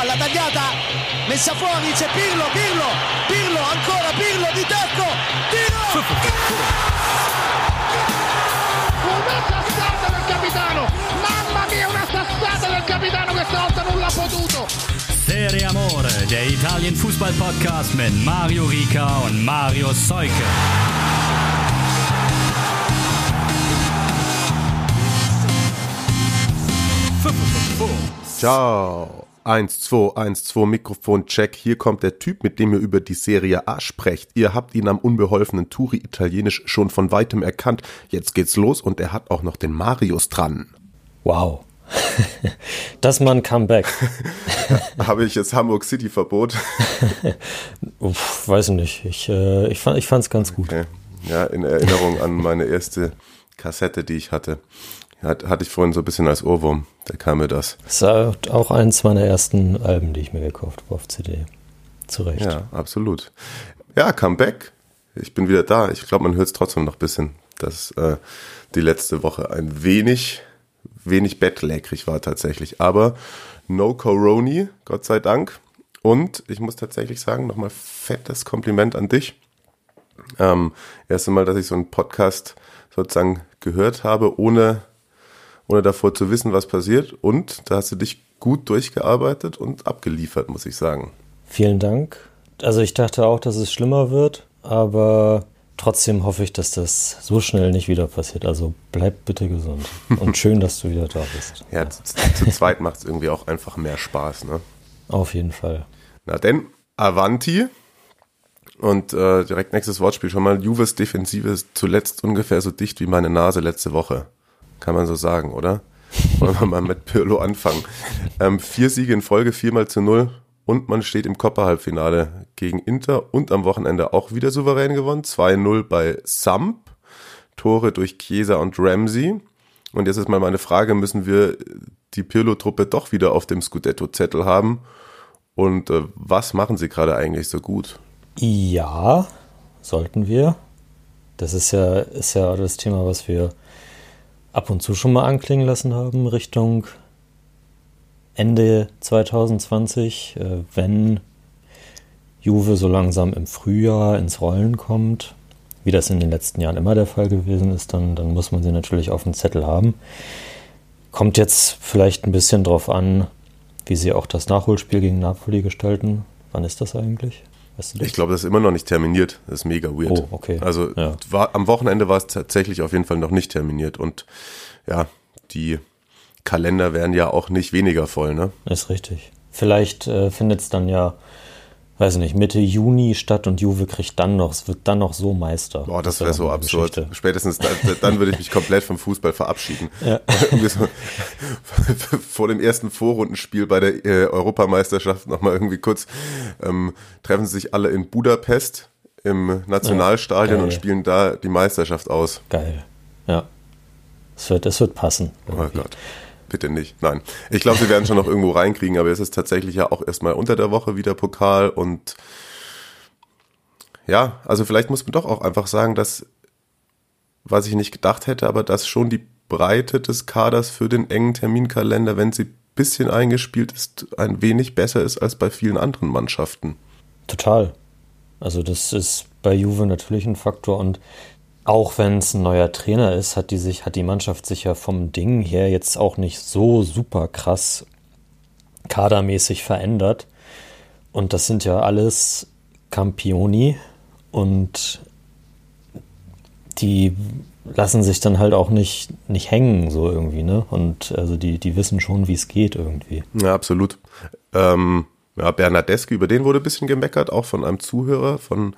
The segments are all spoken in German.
palla tagliata, messa fuori, c'è Pirlo, Pirlo, Pirlo, ancora Pirlo di tacco, tiro! Una sassata del capitano! Mamma mia, una sassata del capitano questa volta non l'ha potuto! Serie Amore, der Italien Fußball Podcast mit Mario Rica und Mario Seuke. Ciao. 1, 2, 1, 2, Mikrofon, check. Hier kommt der Typ, mit dem ihr über die Serie A sprecht. Ihr habt ihn am unbeholfenen Turi Italienisch schon von weitem erkannt. Jetzt geht's los und er hat auch noch den Marius dran. Wow. Das mal ein Comeback. Habe ich jetzt Hamburg City Verbot? Uff, weiß nicht. Ich, äh, ich, fand, ich fand's ganz gut. Okay. Ja, in Erinnerung an meine erste Kassette, die ich hatte. Hat, hatte ich vorhin so ein bisschen als Ohrwurm. Da kam mir das. Das ist auch eins meiner ersten Alben, die ich mir gekauft habe auf CD. Zu Recht. Ja, absolut. Ja, Comeback. Ich bin wieder da. Ich glaube, man hört es trotzdem noch ein bisschen, dass äh, die letzte Woche ein wenig, wenig bettlägerig war tatsächlich. Aber no Coroni, Gott sei Dank. Und ich muss tatsächlich sagen, nochmal fettes Kompliment an dich. Ähm, erste Mal, dass ich so einen Podcast sozusagen gehört habe, ohne ohne davor zu wissen, was passiert. Und da hast du dich gut durchgearbeitet und abgeliefert, muss ich sagen. Vielen Dank. Also ich dachte auch, dass es schlimmer wird, aber trotzdem hoffe ich, dass das so schnell nicht wieder passiert. Also bleib bitte gesund. Und schön, dass du wieder da bist. ja, zu, zu zweit macht es irgendwie auch einfach mehr Spaß, ne? Auf jeden Fall. Na denn, Avanti. Und äh, direkt nächstes Wortspiel schon mal. Juves Defensive ist zuletzt ungefähr so dicht wie meine Nase letzte Woche. Kann man so sagen, oder? Wollen wir mal mit Pirlo anfangen. Ähm, vier Siege in Folge, viermal zu null. Und man steht im Copper-Halbfinale gegen Inter und am Wochenende auch wieder souverän gewonnen. 2-0 bei Samp. Tore durch Chiesa und Ramsey. Und jetzt ist mal meine Frage, müssen wir die Pirlo-Truppe doch wieder auf dem Scudetto-Zettel haben? Und äh, was machen sie gerade eigentlich so gut? Ja, sollten wir. Das ist ja, ist ja das Thema, was wir ab und zu schon mal anklingen lassen haben, Richtung Ende 2020, äh, wenn Juve so langsam im Frühjahr ins Rollen kommt, wie das in den letzten Jahren immer der Fall gewesen ist, dann, dann muss man sie natürlich auf dem Zettel haben. Kommt jetzt vielleicht ein bisschen drauf an, wie sie auch das Nachholspiel gegen Napoli gestalten. Wann ist das eigentlich? Weißt du ich glaube, das ist immer noch nicht terminiert. Das ist mega weird. Oh, okay. Also ja. war, am Wochenende war es tatsächlich auf jeden Fall noch nicht terminiert. Und ja, die Kalender werden ja auch nicht weniger voll, ne? Ist richtig. Vielleicht äh, findet es dann ja weiß nicht, Mitte Juni statt und Juve kriegt dann noch, es wird dann noch so Meister. Boah, das, wäre so absurd. Geschichte. Spätestens dann, dann würde ich mich komplett vom Fußball verabschieden. Ja. vor dem ersten Vorrundenspiel bei der äh, Europameisterschaft nochmal irgendwie kurz ähm, treffen sich alle in Budapest im Nationalstadion ja, und spielen da die Meisterschaft aus. Geil. Ja. Es wird, es wird passen. Irgendwie. Oh Gott bitte nicht. Nein. Ich glaube, sie werden schon noch irgendwo reinkriegen, aber es ist tatsächlich ja auch erstmal unter der Woche wieder Pokal und ja, also vielleicht muss man doch auch einfach sagen, dass, was ich nicht gedacht hätte, aber dass schon die Breite des Kaders für den engen Terminkalender, wenn sie bisschen eingespielt ist, ein wenig besser ist als bei vielen anderen Mannschaften. Total. Also das ist bei Juve natürlich ein Faktor und auch wenn es ein neuer Trainer ist, hat die sich, hat die Mannschaft sich ja vom Ding her jetzt auch nicht so super krass kadermäßig verändert. Und das sind ja alles Campioni und die lassen sich dann halt auch nicht, nicht hängen, so irgendwie, ne? Und also die, die wissen schon, wie es geht irgendwie. Ja, absolut. Ähm, ja, Bernardeschi, über den wurde ein bisschen gemeckert, auch von einem Zuhörer, von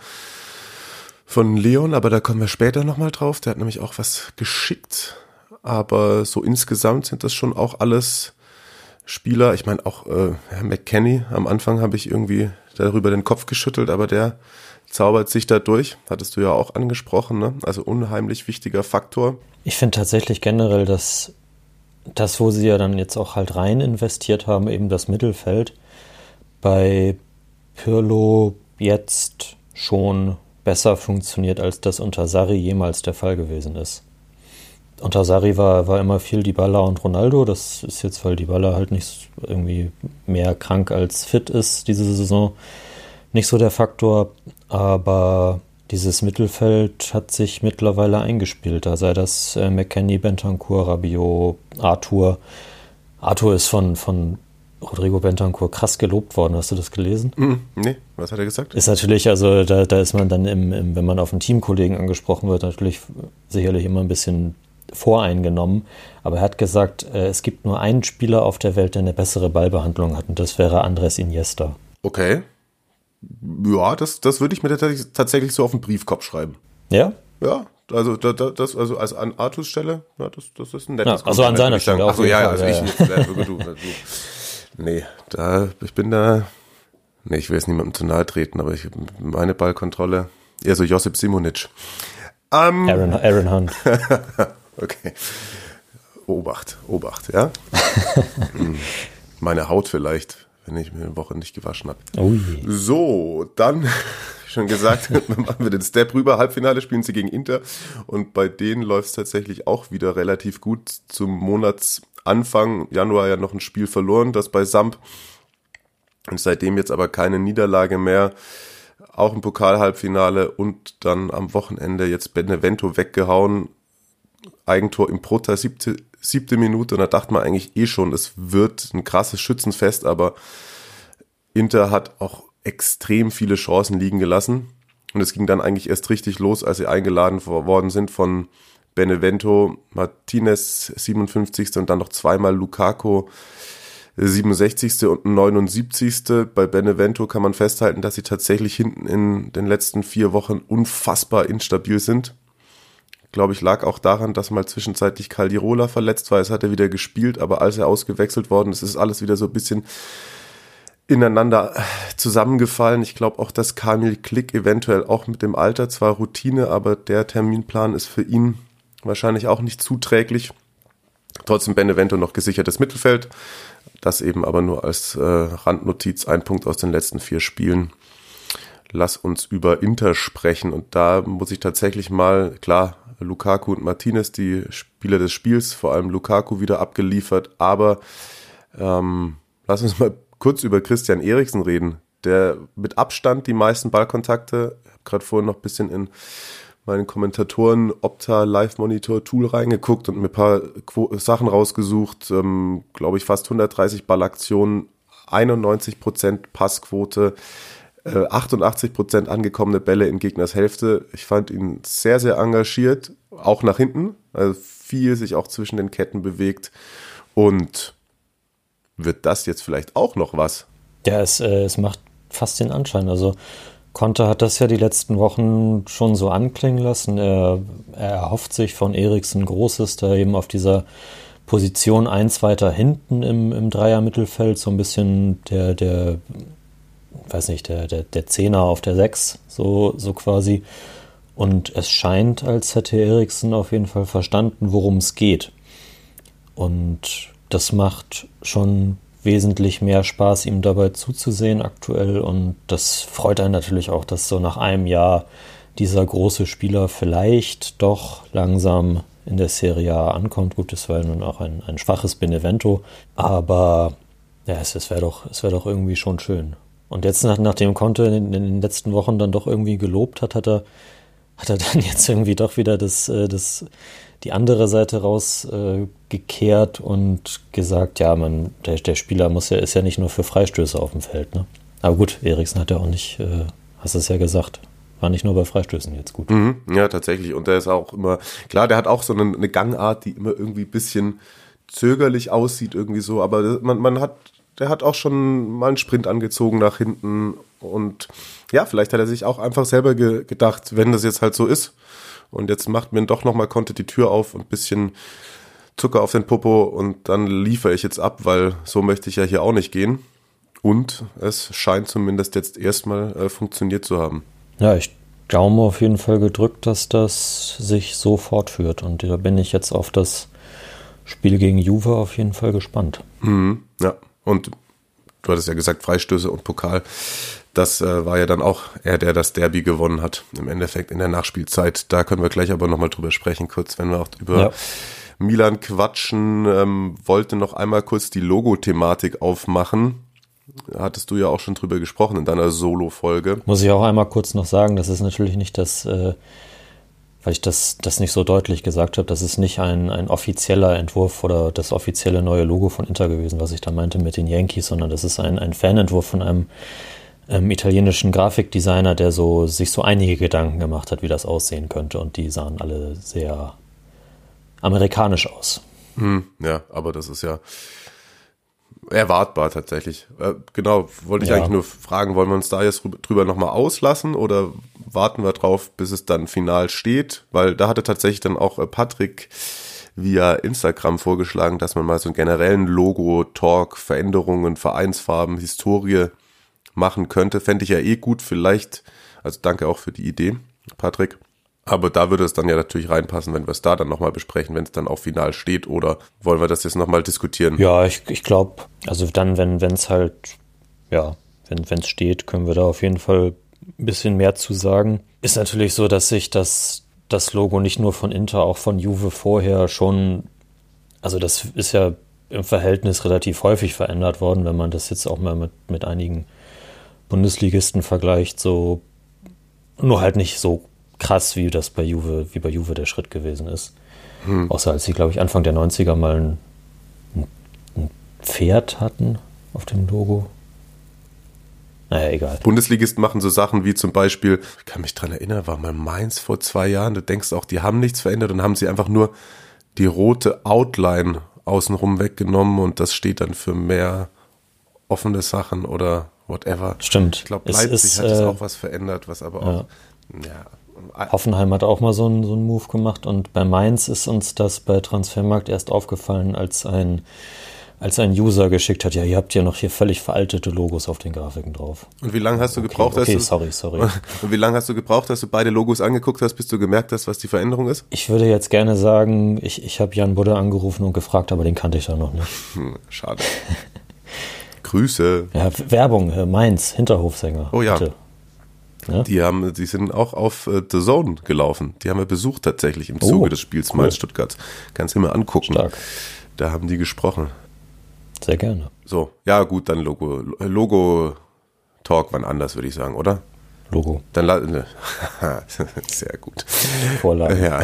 von Leon, aber da kommen wir später nochmal drauf. Der hat nämlich auch was geschickt. Aber so insgesamt sind das schon auch alles Spieler. Ich meine auch äh, McKenny, am Anfang habe ich irgendwie darüber den Kopf geschüttelt, aber der zaubert sich da durch. Hattest du ja auch angesprochen, ne? Also unheimlich wichtiger Faktor. Ich finde tatsächlich generell, dass das, wo sie ja dann jetzt auch halt rein investiert haben, eben das Mittelfeld, bei Pirlo jetzt schon besser funktioniert, als das unter Sarri jemals der Fall gewesen ist. unter Sari war, war immer viel Dybala und Ronaldo. Das ist jetzt, weil Dybala halt nicht irgendwie mehr krank als fit ist diese Saison, nicht so der Faktor. Aber dieses Mittelfeld hat sich mittlerweile eingespielt. Da sei das äh, McKenny, Bentancur, Rabiot, Arthur. Arthur ist von, von Rodrigo Bentancur krass gelobt worden. Hast du das gelesen? Mm, nee, was hat er gesagt? Ist natürlich, also da, da ist man dann, im, im, wenn man auf einen Teamkollegen angesprochen wird, natürlich sicherlich immer ein bisschen voreingenommen. Aber er hat gesagt, äh, es gibt nur einen Spieler auf der Welt, der eine bessere Ballbehandlung hat und das wäre Andres Iniesta. Okay. Ja, das, das würde ich mir tatsächlich, tatsächlich so auf den Briefkopf schreiben. Ja? Ja, also da, da, das, also als an Artus Stelle, ja, das, das ist ein nettes ja, Also an seiner Stelle. Achso, ja, ja, also ich jetzt, äh, du, du, du, Nee, da, ich bin da, nee, ich will jetzt niemandem zu nahe treten, aber ich, meine Ballkontrolle, eher so Josip Simonic. Um, Aaron, Aaron Hunt. okay. Obacht, Obacht, ja? Meine Haut vielleicht, wenn ich mir eine Woche nicht gewaschen habe. Oh so, dann schon gesagt, machen wir den Step rüber. Halbfinale spielen sie gegen Inter und bei denen läuft es tatsächlich auch wieder relativ gut. Zum Monatsanfang Januar ja noch ein Spiel verloren, das bei Samp. Und seitdem jetzt aber keine Niederlage mehr. Auch im Pokal-Halbfinale und dann am Wochenende jetzt Benevento weggehauen. Eigentor im Prota, siebte, siebte Minute. Und da dachte man eigentlich eh schon, es wird ein krasses Schützenfest, aber Inter hat auch extrem viele Chancen liegen gelassen. Und es ging dann eigentlich erst richtig los, als sie eingeladen worden sind von Benevento, Martinez 57. und dann noch zweimal Lukaku 67. und 79. Bei Benevento kann man festhalten, dass sie tatsächlich hinten in den letzten vier Wochen unfassbar instabil sind. Glaube ich, lag auch daran, dass mal zwischenzeitlich Caldirola verletzt war. Es hat er wieder gespielt, aber als er ausgewechselt worden ist, ist alles wieder so ein bisschen ineinander zusammengefallen. Ich glaube auch, dass Kamil Klick eventuell auch mit dem Alter zwar Routine, aber der Terminplan ist für ihn wahrscheinlich auch nicht zuträglich. Trotzdem Benevento noch gesichertes Mittelfeld. Das eben aber nur als äh, Randnotiz, ein Punkt aus den letzten vier Spielen. Lass uns über Inter sprechen. Und da muss ich tatsächlich mal, klar, Lukaku und Martinez, die Spieler des Spiels, vor allem Lukaku wieder abgeliefert, aber ähm, lass uns mal kurz über Christian Eriksen reden, der mit Abstand die meisten Ballkontakte, ich habe gerade vorhin noch ein bisschen in meinen Kommentatoren Opta Live Monitor Tool reingeguckt und mir paar Quo Sachen rausgesucht, ähm, glaube ich fast 130 Ballaktionen, 91% Passquote, äh, 88% angekommene Bälle in Gegners Hälfte. Ich fand ihn sehr, sehr engagiert, auch nach hinten, also viel sich auch zwischen den Ketten bewegt und wird das jetzt vielleicht auch noch was? Ja, es, äh, es macht fast den Anschein. Also Conte hat das ja die letzten Wochen schon so anklingen lassen. Er, er erhofft sich von Eriksen Großes, da eben auf dieser Position eins weiter hinten im, im Dreier-Mittelfeld, so ein bisschen der, der, weiß nicht, der, der, der Zehner auf der Sechs, so, so quasi. Und es scheint, als hätte Eriksen auf jeden Fall verstanden, worum es geht. Und das macht schon wesentlich mehr Spaß, ihm dabei zuzusehen aktuell. Und das freut einen natürlich auch, dass so nach einem Jahr dieser große Spieler vielleicht doch langsam in der Serie A ankommt. Gut, das war ja nun auch ein, ein schwaches Benevento, aber ja, es, es wäre doch, wär doch irgendwie schon schön. Und jetzt, nach, nachdem Conte in, in, den letzten Wochen dann doch irgendwie gelobt hat, hat er, hat er dann jetzt irgendwie doch wieder das, äh, das die andere Seite rausgekehrt äh, und gesagt, ja, man, der, der Spieler muss ja, ist ja nicht nur für Freistöße auf dem Feld, ne? Aber gut, Eriksen hat ja auch nicht, äh, hast es ja gesagt, war nicht nur bei Freistößen jetzt gut. Mhm, ja, tatsächlich. Und der ist auch immer, klar, der hat auch so eine, eine Gangart, die immer irgendwie ein bisschen zögerlich aussieht, irgendwie so, aber man, man hat, der hat auch schon mal einen Sprint angezogen nach hinten und ja, vielleicht hat er sich auch einfach selber ge gedacht, wenn das jetzt halt so ist, und jetzt macht mir doch nochmal Conte die Tür auf und ein bisschen Zucker auf den Popo und dann liefere ich jetzt ab, weil so möchte ich ja hier auch nicht gehen. Und es scheint zumindest jetzt erstmal äh, funktioniert zu haben. Ja, ich Daumen auf jeden Fall gedrückt, dass das sich so fortführt. Und da bin ich jetzt auf das Spiel gegen Juve auf jeden Fall gespannt. Mhm, ja, und du hattest ja gesagt, Freistöße und Pokal. Das äh, war ja dann auch er, der das Derby gewonnen hat, im Endeffekt in der Nachspielzeit. Da können wir gleich aber nochmal drüber sprechen, kurz, wenn wir auch über ja. Milan quatschen. Ähm, wollte noch einmal kurz die Logo-Thematik aufmachen. Hattest du ja auch schon drüber gesprochen in deiner Solo-Folge. Muss ich auch einmal kurz noch sagen, das ist natürlich nicht das, äh, weil ich das, das nicht so deutlich gesagt habe, das ist nicht ein, ein offizieller Entwurf oder das offizielle neue Logo von Inter gewesen, was ich da meinte mit den Yankees, sondern das ist ein, ein Fanentwurf von einem ähm, italienischen Grafikdesigner, der so sich so einige Gedanken gemacht hat, wie das aussehen könnte. Und die sahen alle sehr amerikanisch aus. Hm, ja, aber das ist ja erwartbar tatsächlich. Äh, genau, wollte ich ja. eigentlich nur fragen, wollen wir uns da jetzt drüber nochmal auslassen oder warten wir drauf, bis es dann final steht? Weil da hatte tatsächlich dann auch äh, Patrick via Instagram vorgeschlagen, dass man mal so einen generellen Logo-Talk, Veränderungen, Vereinsfarben, Historie machen könnte. Fände ich ja eh gut, vielleicht. Also danke auch für die Idee, Patrick. Aber da würde es dann ja natürlich reinpassen, wenn wir es da dann nochmal besprechen, wenn es dann auch final steht. Oder wollen wir das jetzt nochmal diskutieren? Ja, ich, ich glaube, also dann, wenn es halt, ja, wenn es steht, können wir da auf jeden Fall ein bisschen mehr zu sagen. Ist natürlich so, dass sich das, das Logo nicht nur von Inter, auch von Juve vorher schon, also das ist ja im Verhältnis relativ häufig verändert worden, wenn man das jetzt auch mal mit, mit einigen Bundesligisten vergleicht, so nur halt nicht so krass, wie das bei Juve, wie bei Juve der Schritt gewesen ist. Hm. Außer als sie, glaube ich, Anfang der 90er mal ein, ein Pferd hatten auf dem Logo. Naja, egal. Bundesligisten machen so Sachen wie zum Beispiel, ich kann mich dran erinnern, war mal Mainz vor zwei Jahren, du denkst auch, die haben nichts verändert und haben sie einfach nur die rote Outline außenrum weggenommen und das steht dann für mehr offene Sachen oder whatever. Stimmt. Ich glaube, Leipzig ist, hat äh, auch was verändert, was aber auch, ja. ja. Hoffenheim hat auch mal so einen, so einen Move gemacht und bei Mainz ist uns das bei Transfermarkt erst aufgefallen, als ein, als ein User geschickt hat, ja, ihr habt ja noch hier völlig veraltete Logos auf den Grafiken drauf. Und wie lange hast du gebraucht, okay, okay, dass sorry, sorry. Und wie lange hast du gebraucht, dass du beide Logos angeguckt hast, bis du gemerkt hast, was die Veränderung ist? Ich würde jetzt gerne sagen, ich, ich habe Jan Budde angerufen und gefragt, aber den kannte ich da noch nicht. Hm, schade. Grüße. Ja, Werbung, Mainz, Hinterhofsänger. Oh ja. Bitte. Ja? Die haben, die sind auch auf äh, The Zone gelaufen. Die haben wir besucht tatsächlich im Zuge oh, des Spiels cool. Mainz Stuttgart. Kannst du mir angucken. Stark. Da haben die gesprochen. Sehr gerne. So, ja gut, dann Logo. Logo Talk wann anders, würde ich sagen, oder? Logo. Dann ne. sehr gut. Vorlage. Ja.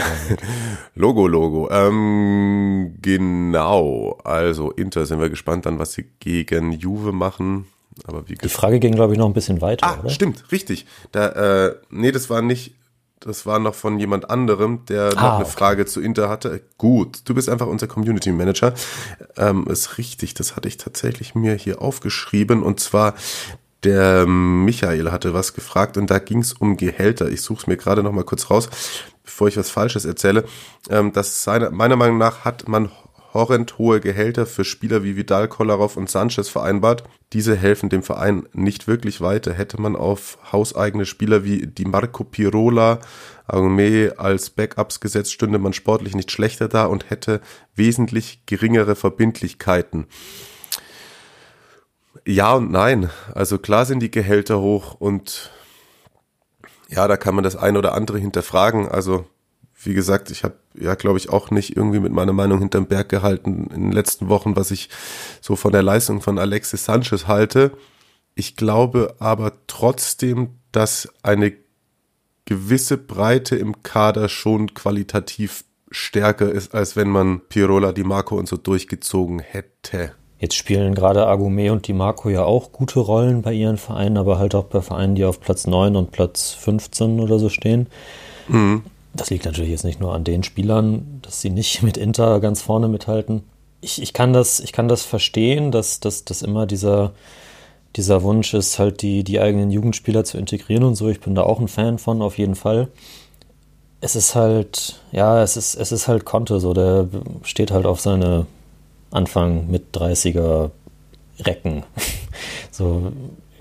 Logo, Logo. Ähm, genau. Also Inter sind wir gespannt dann, was sie gegen Juve machen. Aber wie Die Frage ging, glaube ich, noch ein bisschen weiter, ah, oder? Stimmt, richtig. Da, äh, nee, das war nicht, das war noch von jemand anderem, der noch ah, eine okay. Frage zu Inter hatte. Gut, du bist einfach unser Community Manager. Ähm, ist richtig, das hatte ich tatsächlich mir hier aufgeschrieben. Und zwar der Michael hatte was gefragt und da ging es um Gehälter. Ich suche es mir gerade noch mal kurz raus, bevor ich was Falsches erzähle. Ähm, das seine, meiner Meinung nach hat man horrend hohe Gehälter für Spieler wie Vidal, Kolarov und Sanchez vereinbart. Diese helfen dem Verein nicht wirklich weiter. Hätte man auf hauseigene Spieler wie Di Marco Pirola, Armee als Backups gesetzt, stünde man sportlich nicht schlechter da und hätte wesentlich geringere Verbindlichkeiten. Ja und nein. Also klar sind die Gehälter hoch und ja, da kann man das ein oder andere hinterfragen. Also wie gesagt, ich habe ja, glaube ich, auch nicht irgendwie mit meiner Meinung hinterm Berg gehalten in den letzten Wochen, was ich so von der Leistung von Alexis Sanchez halte. Ich glaube aber trotzdem, dass eine gewisse Breite im Kader schon qualitativ stärker ist, als wenn man Pirola, Di Marco und so durchgezogen hätte. Jetzt spielen gerade Agume und Di Marco ja auch gute Rollen bei ihren Vereinen, aber halt auch bei Vereinen, die auf Platz 9 und Platz 15 oder so stehen. Mhm. Das liegt natürlich jetzt nicht nur an den Spielern, dass sie nicht mit Inter ganz vorne mithalten. Ich, ich, kann, das, ich kann das verstehen, dass, dass, dass immer dieser, dieser Wunsch ist, halt die, die eigenen Jugendspieler zu integrieren und so. Ich bin da auch ein Fan von, auf jeden Fall. Es ist halt, ja, es ist, es ist halt Conte, so, der steht halt auf seine Anfang mit 30er Recken. so,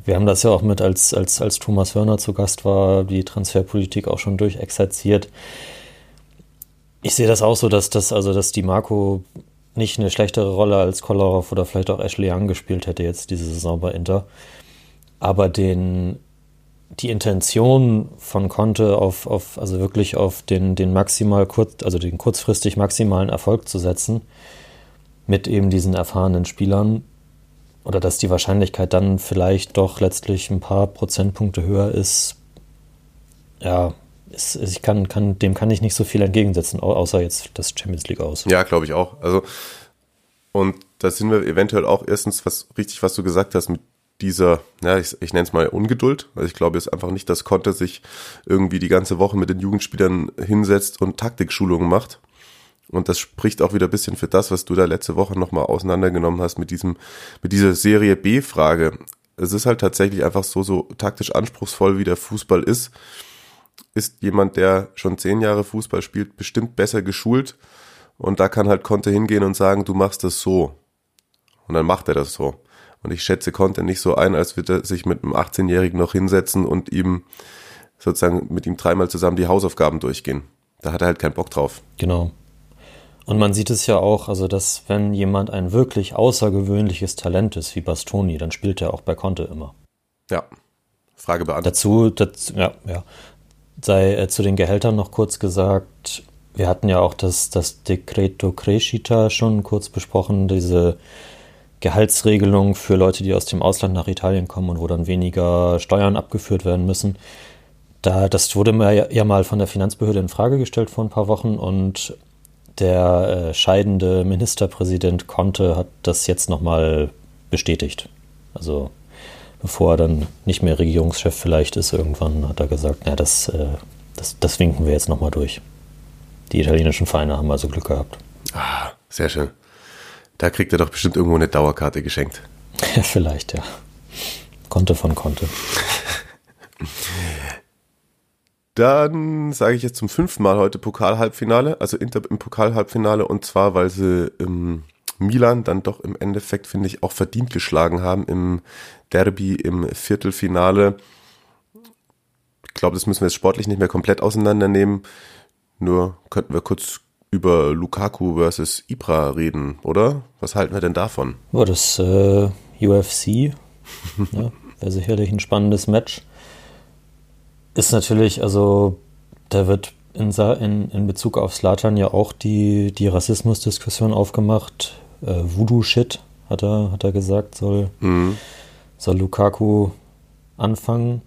wir haben das ja auch mit, als, als, als Thomas Hörner zu Gast war, die Transferpolitik auch schon durchexerziert. Ich sehe das auch so, dass das, also dass die Marco nicht eine schlechtere Rolle als Kolarov oder vielleicht auch Ashley Young gespielt hätte jetzt diese Saison bei Inter. Aber den, die Intention von Conte auf, auf also wirklich auf den, den maximal kurz, also den kurzfristig maximalen Erfolg zu setzen, mit eben diesen erfahrenen Spielern, oder dass die Wahrscheinlichkeit dann vielleicht doch letztlich ein paar Prozentpunkte höher ist, ja, ist, ich kann, kann, dem kann ich nicht so viel entgegensetzen, außer jetzt das Champions League aus. Ja, glaube ich auch. Also, und da sind wir eventuell auch erstens, was richtig, was du gesagt hast, mit dieser, ja, ich, ich nenne es mal Ungeduld. Also ich glaube jetzt einfach nicht, dass Conte sich irgendwie die ganze Woche mit den Jugendspielern hinsetzt und Taktikschulungen macht. Und das spricht auch wieder ein bisschen für das, was du da letzte Woche nochmal auseinandergenommen hast mit diesem, mit dieser Serie B-Frage. Es ist halt tatsächlich einfach so, so taktisch anspruchsvoll, wie der Fußball ist. Ist jemand, der schon zehn Jahre Fußball spielt, bestimmt besser geschult. Und da kann halt Conte hingehen und sagen, du machst das so. Und dann macht er das so. Und ich schätze Conte nicht so ein, als würde er sich mit einem 18-Jährigen noch hinsetzen und ihm sozusagen mit ihm dreimal zusammen die Hausaufgaben durchgehen. Da hat er halt keinen Bock drauf. Genau. Und man sieht es ja auch, also dass wenn jemand ein wirklich außergewöhnliches Talent ist, wie Bastoni, dann spielt er auch bei Conte immer. Ja. Frage beantwortet. Dazu, dazu ja, ja. Sei äh, zu den Gehältern noch kurz gesagt, wir hatten ja auch das, das Decreto Crescita schon kurz besprochen, diese Gehaltsregelung für Leute, die aus dem Ausland nach Italien kommen und wo dann weniger Steuern abgeführt werden müssen. Da, das wurde mir ja mal von der Finanzbehörde in Frage gestellt vor ein paar Wochen und der äh, scheidende Ministerpräsident Conte hat das jetzt nochmal bestätigt. Also bevor er dann nicht mehr Regierungschef vielleicht ist, irgendwann hat er gesagt, na, das, äh, das, das winken wir jetzt nochmal durch. Die italienischen Vereine haben also Glück gehabt. Ah, sehr schön. Da kriegt er doch bestimmt irgendwo eine Dauerkarte geschenkt. Ja, vielleicht, ja. Conte von Conte. Dann sage ich jetzt zum fünften Mal heute Pokalhalbfinale, also Inter im Pokalhalbfinale und zwar, weil sie ähm, Milan dann doch im Endeffekt, finde ich, auch verdient geschlagen haben im Derby im Viertelfinale. Ich glaube, das müssen wir jetzt sportlich nicht mehr komplett auseinandernehmen. Nur könnten wir kurz über Lukaku versus Ibra reden, oder? Was halten wir denn davon? Ja, das äh, UFC ja, wäre sicherlich ein spannendes Match. Ist natürlich, also da wird in, in, in Bezug auf Slatan ja auch die, die Rassismusdiskussion aufgemacht. Äh, Voodoo-Shit, hat er, hat er gesagt, soll, mhm. soll Lukaku anfangen.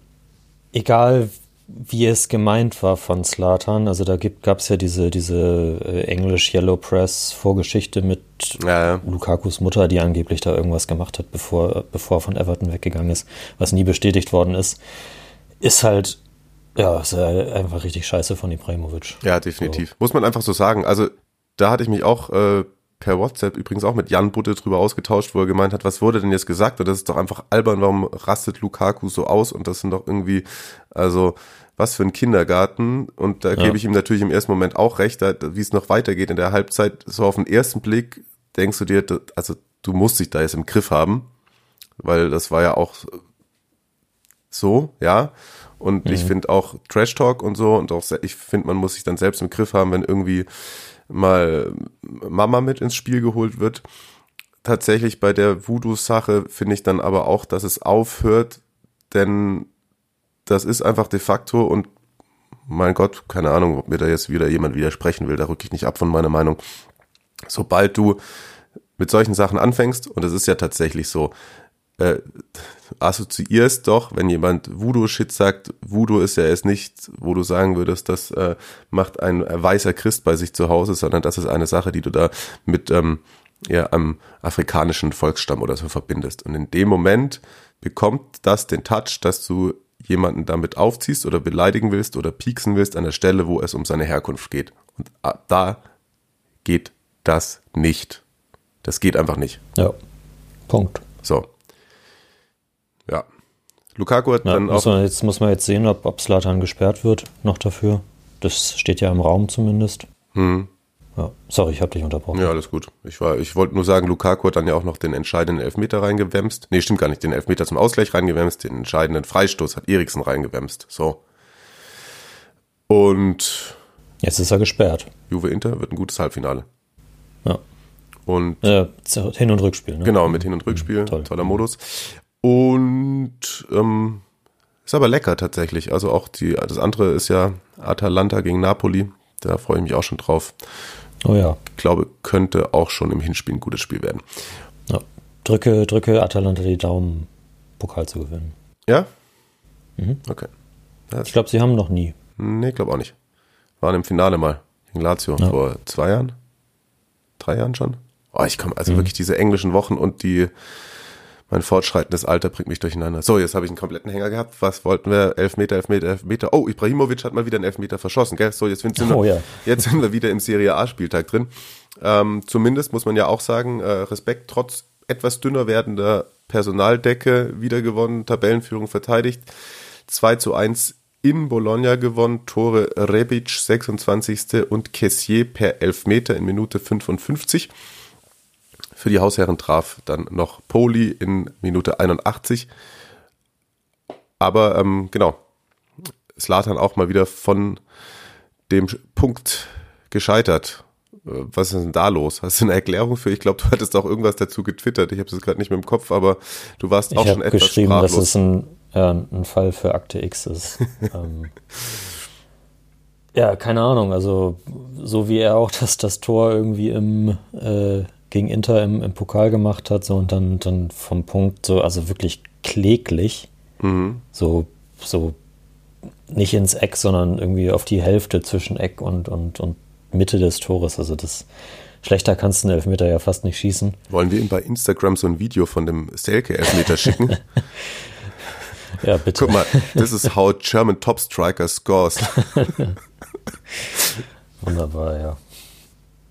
Egal, wie es gemeint war von Slatan, also da gab es ja diese, diese äh, English Yellow Press Vorgeschichte mit ja, ja. Lukakus Mutter, die angeblich da irgendwas gemacht hat, bevor, bevor er von Everton weggegangen ist, was nie bestätigt worden ist. Ist halt ja, ist einfach richtig scheiße von Ibrahimovic. Ja, definitiv. So. Muss man einfach so sagen. Also, da hatte ich mich auch äh, per WhatsApp übrigens auch mit Jan Butte drüber ausgetauscht, wo er gemeint hat, was wurde denn jetzt gesagt? Und das ist doch einfach albern, warum rastet Lukaku so aus? Und das sind doch irgendwie, also, was für ein Kindergarten. Und da ja. gebe ich ihm natürlich im ersten Moment auch recht, wie es noch weitergeht in der Halbzeit. So auf den ersten Blick denkst du dir, also, du musst dich da jetzt im Griff haben. Weil das war ja auch so, ja. Und mhm. ich finde auch Trash Talk und so und auch ich finde, man muss sich dann selbst im Griff haben, wenn irgendwie mal Mama mit ins Spiel geholt wird. Tatsächlich bei der Voodoo-Sache finde ich dann aber auch, dass es aufhört, denn das ist einfach de facto und mein Gott, keine Ahnung, ob mir da jetzt wieder jemand widersprechen will, da rücke ich nicht ab von meiner Meinung. Sobald du mit solchen Sachen anfängst, und es ist ja tatsächlich so, äh, assoziierst doch, wenn jemand Voodoo-Shit sagt, Voodoo ist ja erst nicht, wo du sagen würdest, das äh, macht ein weißer Christ bei sich zu Hause, sondern das ist eine Sache, die du da mit ähm, ja, einem afrikanischen Volksstamm oder so verbindest. Und in dem Moment bekommt das den Touch, dass du jemanden damit aufziehst oder beleidigen willst oder pieksen willst an der Stelle, wo es um seine Herkunft geht. Und äh, da geht das nicht. Das geht einfach nicht. Ja. Punkt. So. Ja. Lukaku hat ja, dann auch. Man, jetzt muss man jetzt sehen, ob, ob Slatan gesperrt wird noch dafür. Das steht ja im Raum zumindest. Hm. Ja, sorry, ich habe dich unterbrochen. Ja, alles gut. Ich, war, ich wollte nur sagen, Lukaku hat dann ja auch noch den entscheidenden Elfmeter reingewämst. Nee, stimmt gar nicht. Den Elfmeter zum Ausgleich reingewämst. Den entscheidenden Freistoß hat Eriksen reingewämst. So. Und. Jetzt ist er gesperrt. Juve Inter wird ein gutes Halbfinale. Ja. Und Äh, Hin- und Rückspiel, ne? Genau, mit Hin- und Rückspiel, Toll. toller Modus. Und ähm, ist aber lecker tatsächlich. Also auch die, das andere ist ja Atalanta gegen Napoli. Da freue ich mich auch schon drauf. Oh ja. Ich glaube, könnte auch schon im Hinspiel ein gutes Spiel werden. ja. Drücke, drücke Atalanta die Daumen, Pokal zu gewinnen. Ja? Mhm. Okay. Ich glaube, sie haben noch nie. Nee, glaube auch nicht. Waren im Finale mal gegen Lazio Ja. vor zwei Jahren? Drei Jahren schon? Oh, ich komme, Mhm. also wirklich diese englischen Wochen und die, mein fortschreitendes Alter bringt mich durcheinander. So, jetzt habe ich einen kompletten Hänger gehabt. Was wollten wir? Elfmeter, Elfmeter, Elfmeter. Oh, Ibrahimovic hat mal wieder einen Elfmeter verschossen, gell? So, jetzt sind, sind, Oh wir, ja. jetzt sind wir wieder im Serie A-Spieltag drin. Ähm, zumindest muss man ja auch sagen, äh, Respekt trotz etwas dünner werdender Personaldecke wieder gewonnen, Tabellenführung verteidigt. 2 zu 1 in Bologna gewonnen, Tore Rebic 26. und Kessier per Elfmeter in Minute 55. Für die Hausherren traf dann noch Poli in Minute 81. Aber ähm, genau, Slatan auch mal wieder von dem Punkt gescheitert. Äh, Was ist denn da los? Hast du eine Erklärung für? Ich glaube, du hattest auch irgendwas dazu getwittert. Ich habe es gerade nicht mehr im Kopf, aber du warst auch ich schon habe etwas geschrieben, dass sprachlos. es ein, ja, ein Fall für Akte X ist. ähm, ja, keine Ahnung. Also, so wie er auch das, das Tor irgendwie im, äh, gegen Inter im, im Pokal gemacht hat, so und dann, dann vom Punkt so, also wirklich kläglich, Mhm. so, so nicht ins Eck, sondern irgendwie auf die Hälfte zwischen Eck und, und, und Mitte des Tores. Also, das schlechter kannst du einen Elfmeter ja fast nicht schießen. Wollen wir ihm bei Instagram so ein Video von dem Selke-Elfmeter schicken? Ja, bitte. Guck mal, this is how German top striker scores. Wunderbar, ja.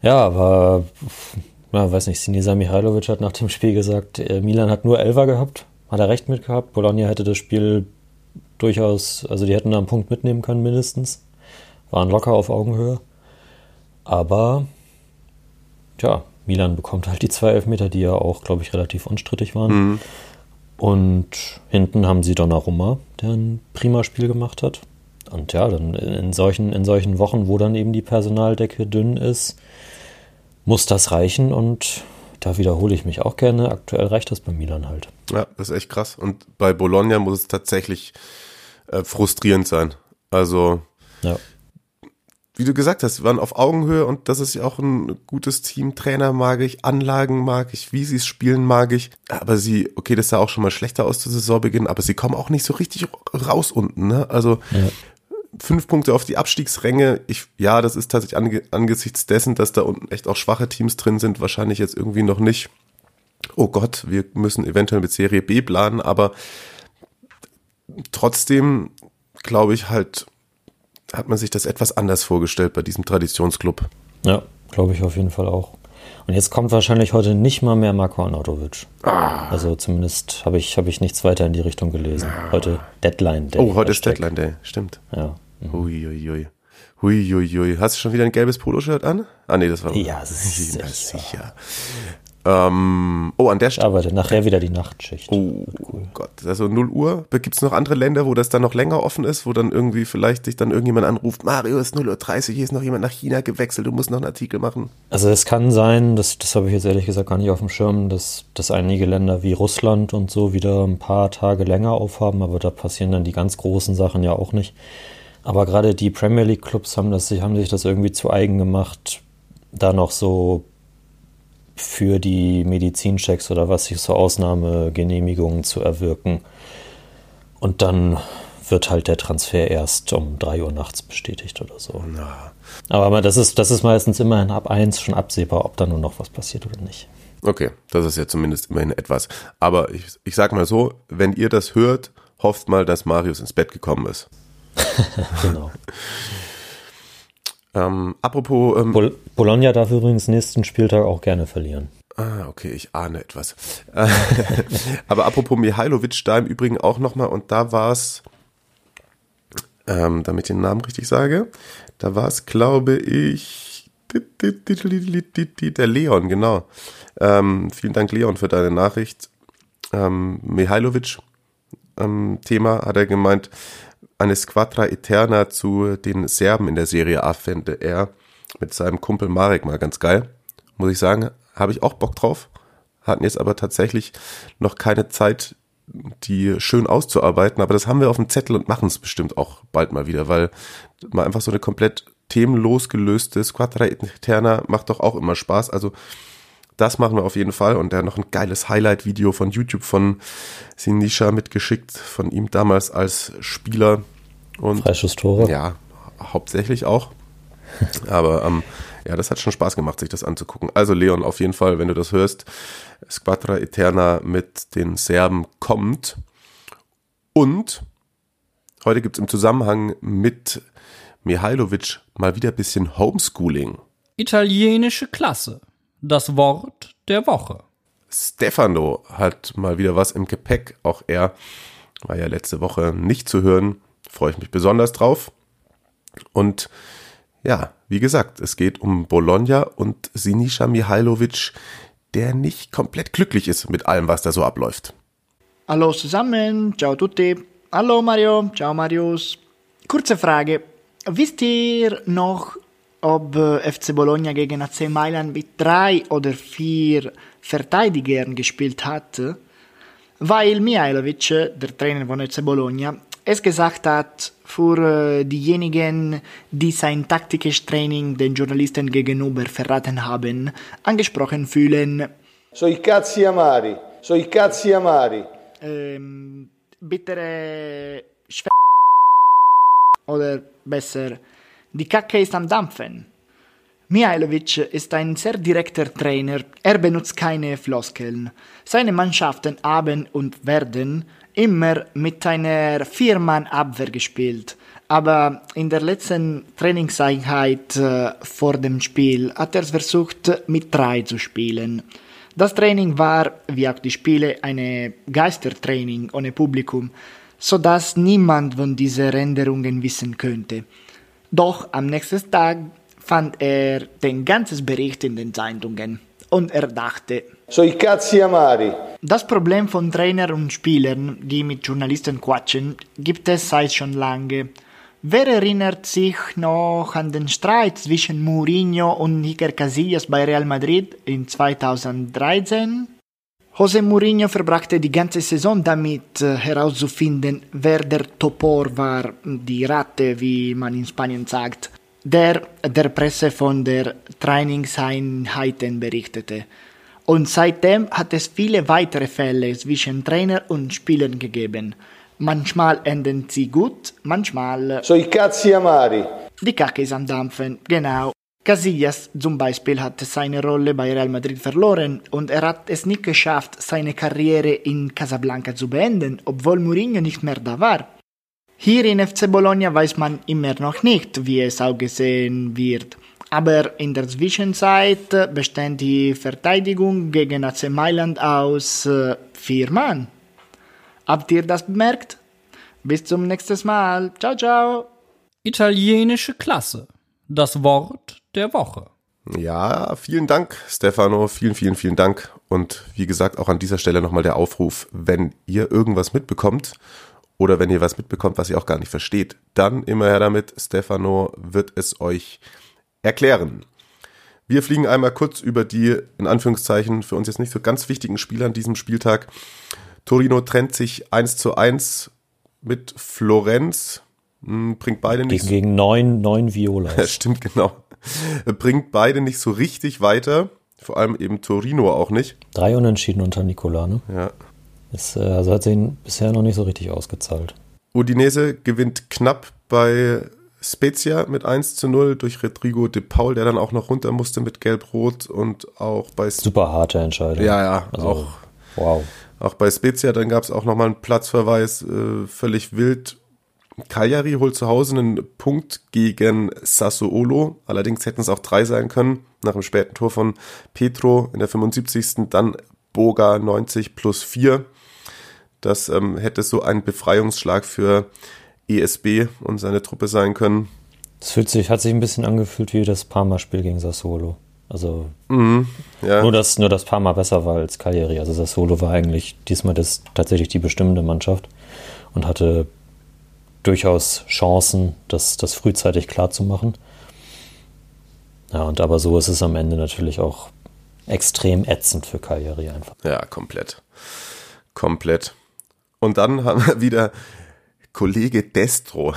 Ja, aber, ja, weiß nicht, Sinisa Mihailovic hat nach dem Spiel gesagt, äh, Milan hat nur Elfer gehabt, hat er recht mit gehabt. Bologna hätte das Spiel durchaus, also die hätten da einen Punkt mitnehmen können mindestens. Waren locker auf Augenhöhe. Aber, tja, Milan bekommt halt die zwei Elfmeter, die ja auch, glaube ich, relativ unstrittig waren. Und hinten haben sie Donnarumma, der ein prima Spiel gemacht hat. Und ja, dann in solchen, in solchen Wochen, wo dann eben die Personaldecke dünn ist, muss das reichen. Und da wiederhole ich mich auch gerne. Aktuell reicht das bei Milan halt. Ja, das ist echt krass. Und bei Bologna muss es tatsächlich äh, frustrierend sein. Also, Ja. wie du gesagt hast, wir waren auf Augenhöhe und das ist ja auch ein gutes Team. Trainer mag ich, Anlagen mag ich, wie sie es spielen mag ich. Aber sie, okay, das sah auch schon mal schlechter aus zu Saisonbeginn, aber sie kommen auch nicht so richtig raus unten. Ne? Also fünf Punkte auf die Abstiegsränge. Ich, ja, das ist tatsächlich ange, angesichts dessen, dass da unten echt auch schwache Teams drin sind, wahrscheinlich jetzt irgendwie noch nicht. Oh Gott, wir müssen eventuell mit Serie B planen, aber trotzdem glaube ich halt, hat man sich das etwas anders vorgestellt bei diesem Traditionsclub. Ja, glaube ich auf jeden Fall auch. Und jetzt kommt wahrscheinlich heute nicht mal mehr Marco Arnautovic. Also zumindest habe ich, habe ich nichts weiter in die Richtung gelesen. Heute Deadline Day. Oh, heute ist Hashtag. Deadline Day, stimmt. Ja. Huiuiui. Huiuiui. Hast du schon wieder ein gelbes Poloshirt an? Ah, nee, das war. Ja, sicher. sicher. Ähm, oh, an der Ich Stelle. arbeite nachher wieder die Nachtschicht. Oh Gott, also 0 Uhr. Gibt es noch andere Länder, wo das dann noch länger offen ist, wo dann irgendwie vielleicht dich dann irgendjemand anruft, Mario, es ist 0 Uhr 30, hier ist noch jemand nach China gewechselt, du musst noch einen Artikel machen. Also es kann sein, das, das habe ich jetzt ehrlich gesagt gar nicht auf dem Schirm, dass, dass einige Länder wie Russland und so wieder ein paar Tage länger aufhaben, aber da passieren dann die ganz großen Sachen ja auch nicht. Aber gerade die Premier League Clubs haben, das, haben sich das irgendwie zu eigen gemacht, da noch so für die Medizinchecks oder was sich so Ausnahmegenehmigungen zu erwirken. Und dann wird halt der Transfer erst um 3 Uhr nachts bestätigt oder so. Aber das ist, das ist meistens immerhin ab 1 schon absehbar, ob da nur noch was passiert oder nicht. Okay, das ist ja zumindest immerhin etwas. Aber ich, ich sag mal so, wenn ihr das hört, hofft mal, dass Marius ins Bett gekommen ist. Genau. Ähm, apropos, ähm, Bol Bologna darf übrigens nächsten Spieltag auch gerne verlieren. Ah, okay, ich ahne etwas. Aber apropos Mihailovic, da im Übrigen auch nochmal, und da war es, ähm, damit ich den Namen richtig sage, da war es, glaube ich, der Leon, genau. Ähm, vielen Dank, Leon, für deine Nachricht. Ähm, Mihailovic, ähm, Thema, hat er gemeint, eine Squadra Eterna zu den Serben in der Serie A fände er mit seinem Kumpel Marek mal ganz geil. Muss ich sagen, habe ich auch Bock drauf. Hatten jetzt aber tatsächlich noch keine Zeit, die schön auszuarbeiten, aber das haben wir auf dem Zettel und machen es bestimmt auch bald mal wieder, weil mal einfach so eine komplett themenlos gelöste Squadra Eterna macht doch auch immer Spaß. Also das machen wir auf jeden Fall. Und er hat noch ein geiles Highlight-Video von YouTube von Sinisha mitgeschickt, von ihm damals als Spieler. Und Freischuss-Tore. Ja, hauptsächlich auch. Aber ähm, ja, das hat schon Spaß gemacht, sich das anzugucken. Also Leon, auf jeden Fall, wenn du das hörst, Squadra Eterna mit den Serben kommt. Und heute gibt es im Zusammenhang mit Mihailovic mal wieder ein bisschen Homeschooling. Italienische Klasse. Das Wort der Woche. Stefano hat mal wieder was im Gepäck. Auch er war ja letzte Woche nicht zu hören. Freue ich mich besonders drauf. Und ja, wie gesagt, es geht um Bologna und Sinisha Mihailovic, der nicht komplett glücklich ist mit allem, was da so abläuft. Hallo zusammen, ciao tutti. Hallo Mario, ciao Marius. Kurze Frage. Wisst ihr noch, ob äh, FC Bologna gegen AC Mailand mit drei oder vier Verteidigern gespielt hat? Weil Mihailovic, der Trainer von FC Bologna, es gesagt hat für äh, diejenigen, die sein taktisches Training den Journalisten gegenüber verraten haben, angesprochen fühlen. So i cazzi amari, so i cazzi amari. Ähm, bittere Schw oder besser, die Kacke ist am Dampfen. Mihailovic ist ein sehr direkter Trainer, er benutzt keine Floskeln. Seine Mannschaften haben und werden immer mit einer Viermann-Abwehr gespielt. Aber in der letzten Trainingseinheit äh, vor dem Spiel hat er versucht, mit drei zu spielen. Das Training war, wie auch die Spiele, eine Geistertraining ohne Publikum, so dass niemand von diesen Änderungen wissen könnte. Doch am nächsten Tag fand er den ganzen Bericht in den Zeitungen und er dachte, So i cazzi amari. das Problem von Trainern und Spielern, die mit Journalisten quatschen, gibt es seit schon lange. Wer erinnert sich noch an den Streit zwischen Mourinho und Iker Casillas bei Real Madrid in 2013? José Mourinho verbrachte die ganze Saison damit äh, herauszufinden, wer der Topor war, die Ratte, wie man in Spanien sagt, der der Presse von der Trainingseinheiten berichtete. Und seitdem hat es viele weitere Fälle zwischen Trainer und Spielern gegeben. Manchmal enden sie gut, manchmal So i cazzi amari. die Kacke ist am Dampfen, genau. Casillas zum Beispiel hat seine Rolle bei Real Madrid verloren und er hat es nicht geschafft, seine Karriere in Casablanca zu beenden, obwohl Mourinho nicht mehr da war. Hier in FC Bologna weiß man immer noch nicht, wie es ausgesehen wird. Aber in der Zwischenzeit bestand die Verteidigung gegen AC Mailand aus äh, vier Mann. Habt ihr das bemerkt? Bis zum nächsten Mal. Ciao, ciao. Italienische Klasse. Das Wort der Woche. Ja, vielen Dank, Stefano. Vielen, vielen, vielen Dank. Und wie gesagt, auch an dieser Stelle nochmal der Aufruf, wenn ihr irgendwas mitbekommt oder wenn ihr was mitbekommt, was ihr auch gar nicht versteht, dann immer her damit. Stefano wird es euch erklären. Wir fliegen einmal kurz über die, in Anführungszeichen, für uns jetzt nicht so ganz wichtigen Spieler an diesem Spieltag. Torino trennt sich 1 zu 1 mit Florenz. Hm, Bringt beide nicht Gegen, gegen neun, neun Violas. stimmt, genau. Bringt beide nicht so richtig weiter. Vor allem eben Torino auch nicht. Drei Unentschieden unter Nicola, ne? Ja. Ist, äh, also hat sich bisher noch nicht so richtig ausgezahlt. Udinese gewinnt knapp bei Spezia mit 1 zu 0 durch Rodrigo de Paul, der dann auch noch runter musste mit Gelb-Rot und auch bei Sp Super harte Entscheidung. ja, ja, Also, auch, Wow. auch bei Spezia, dann gab es auch nochmal einen Platzverweis, äh, völlig wild. Cagliari holt zu Hause einen Punkt gegen Sassuolo. Allerdings hätten es auch drei sein können. Nach dem späten Tor von Petro in der 75. Dann Boga 90 plus 4. Das ähm, hätte so ein Befreiungsschlag für ESB und seine Truppe sein können. Das fühlt sich, hat sich ein bisschen angefühlt wie das Parma-Spiel gegen Sassuolo. Also Ja, nur, dass, nur das Parma besser war als Cagliari. Also Sassuolo war eigentlich diesmal das, tatsächlich die bestimmende Mannschaft und hatte durchaus Chancen, das, das frühzeitig klar zu machen. Ja, und aber so ist es am Ende natürlich auch extrem ätzend für Cagliari einfach. Ja, komplett. Komplett. Und dann haben wir wieder Kollege Destro.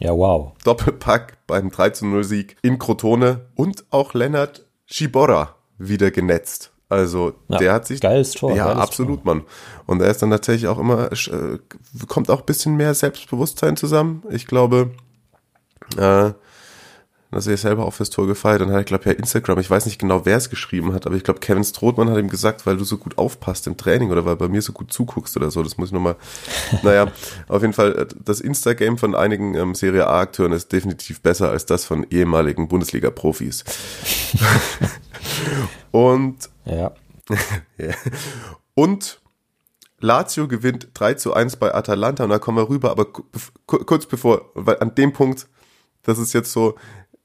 Ja, wow. Doppelpack beim 3-0-Sieg in Crotone und auch Lennart Schibora wieder genetzt. Also Ja, der hat sich. geiles Tor, Ja, geiles absolut, Mann. Und er ist dann tatsächlich auch immer, äh, kommt auch ein bisschen mehr Selbstbewusstsein zusammen. Ich glaube, äh, dass er selber auch fürs Tor gefeiert. Dann hat er, glaube ich, per Instagram, ich weiß nicht genau, wer es geschrieben hat, aber ich glaube, Kevin Strothmann hat ihm gesagt, weil du so gut aufpasst im Training oder weil bei mir so gut zuguckst oder so. Das muss ich nochmal. naja, auf jeden Fall, äh, das Insta-Game von einigen ähm, Serie A-Akteuren ist definitiv besser als das von ehemaligen Bundesliga-Profis. Und Ja. ja. Und Lazio gewinnt 3 zu 1 bei Atalanta und da kommen wir rüber, aber ku- ku- kurz bevor, weil an dem Punkt, das ist jetzt so,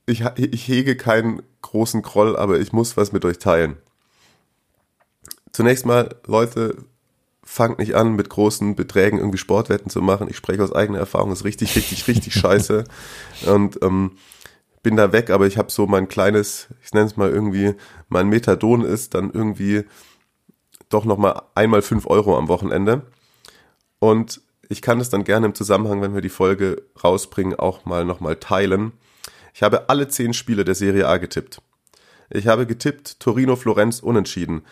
ich, ich hege keinen großen Groll, aber ich muss was mit euch teilen. Zunächst mal, Leute, fangt nicht an, mit großen Beträgen irgendwie Sportwetten zu machen. Ich spreche aus eigener Erfahrung, ist richtig, richtig, richtig scheiße. Und ähm, bin da weg, aber ich habe so mein kleines, ich nenne es mal irgendwie, mein Methadon ist dann irgendwie doch nochmal einmal fünf Euro am Wochenende. Und ich kann es dann gerne im Zusammenhang, wenn wir die Folge rausbringen, auch mal nochmal teilen. Ich habe alle zehn Spiele der Serie A getippt. Ich habe getippt Torino Florenz unentschieden.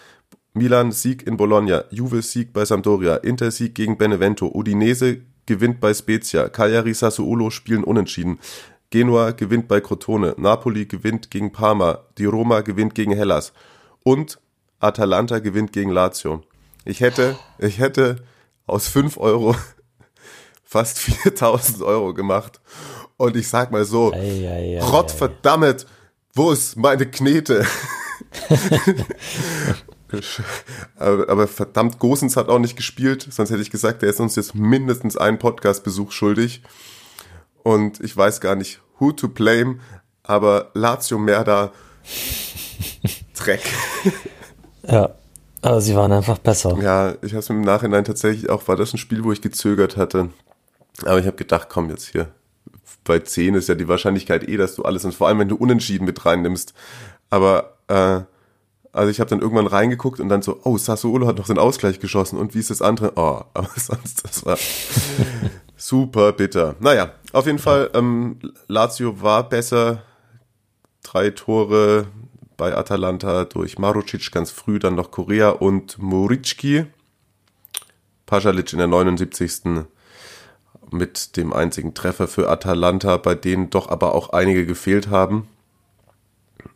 Milan Sieg in Bologna, Juve Sieg bei Sampdoria, Inter Sieg gegen Benevento, Udinese gewinnt bei Spezia, Cagliari Sassuolo spielen unentschieden. Genua gewinnt bei Crotone, Napoli gewinnt gegen Parma, die Roma gewinnt gegen Hellas und Atalanta gewinnt gegen Lazio. Ich hätte, ich hätte aus 5 Euro fast 4000 Euro gemacht. Und ich sag mal so, Ei, ei, ei, Gott ei. verdammt, wo ist meine Knete? aber, aber verdammt, Gosens hat auch nicht gespielt, sonst hätte ich gesagt, der ist uns jetzt mindestens einen Podcast-Besuch schuldig. Und ich weiß gar nicht, who to blame, aber Lazio Merda, Dreck. Ja. Aber sie waren einfach besser. Ja, ich habe es im Nachhinein tatsächlich auch, war das ein Spiel, wo ich gezögert hatte. Aber ich habe gedacht, komm jetzt hier. Bei 10 ist ja die Wahrscheinlichkeit eh, dass du alles, und vor allem wenn du Unentschieden mit reinnimmst. Aber, äh, also ich habe dann irgendwann reingeguckt und dann so, oh, Sassuolo hat noch den Ausgleich geschossen und wie ist das andere? Oh, aber sonst, das war super bitter. Naja, auf jeden Fall, ähm, Lazio war besser. Drei Tore bei Atalanta durch Marucic ganz früh, dann noch Korea und Muricki. Pasalic in der 79. mit dem einzigen Treffer für Atalanta, bei denen doch aber auch einige gefehlt haben.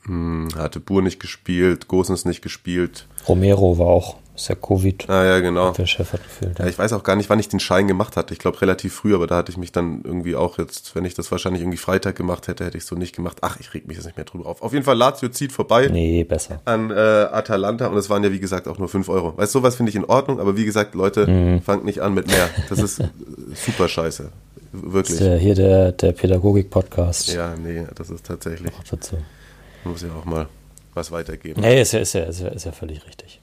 Hm, hatte Bur nicht gespielt, Gosens nicht gespielt. Romero war auch, ist ja Covid. Ah ja, genau. Der Chef hat gefehlt. Ja, ich weiß auch gar nicht, wann ich den Schein gemacht hatte. Ich glaube relativ früh, aber da hatte ich mich dann irgendwie auch jetzt, wenn ich das wahrscheinlich irgendwie Freitag gemacht hätte, hätte ich so nicht gemacht. Ach, ich reg mich jetzt nicht mehr drüber auf. Auf jeden Fall, Lazio zieht vorbei Nee, besser. an äh, Atalanta und es waren ja wie gesagt auch nur 5 Euro. Weißt du, sowas finde ich in Ordnung, aber wie gesagt, Leute, fangt nicht an mit mehr. Das ist äh, super scheiße. Das Wirklich. ist ja hier der, der Pädagogik-Podcast Ja, nee, das ist tatsächlich, auch dazu. muss ja auch mal was weitergeben. Nee, ist ja, ist ja, ist ja, ist ja völlig richtig.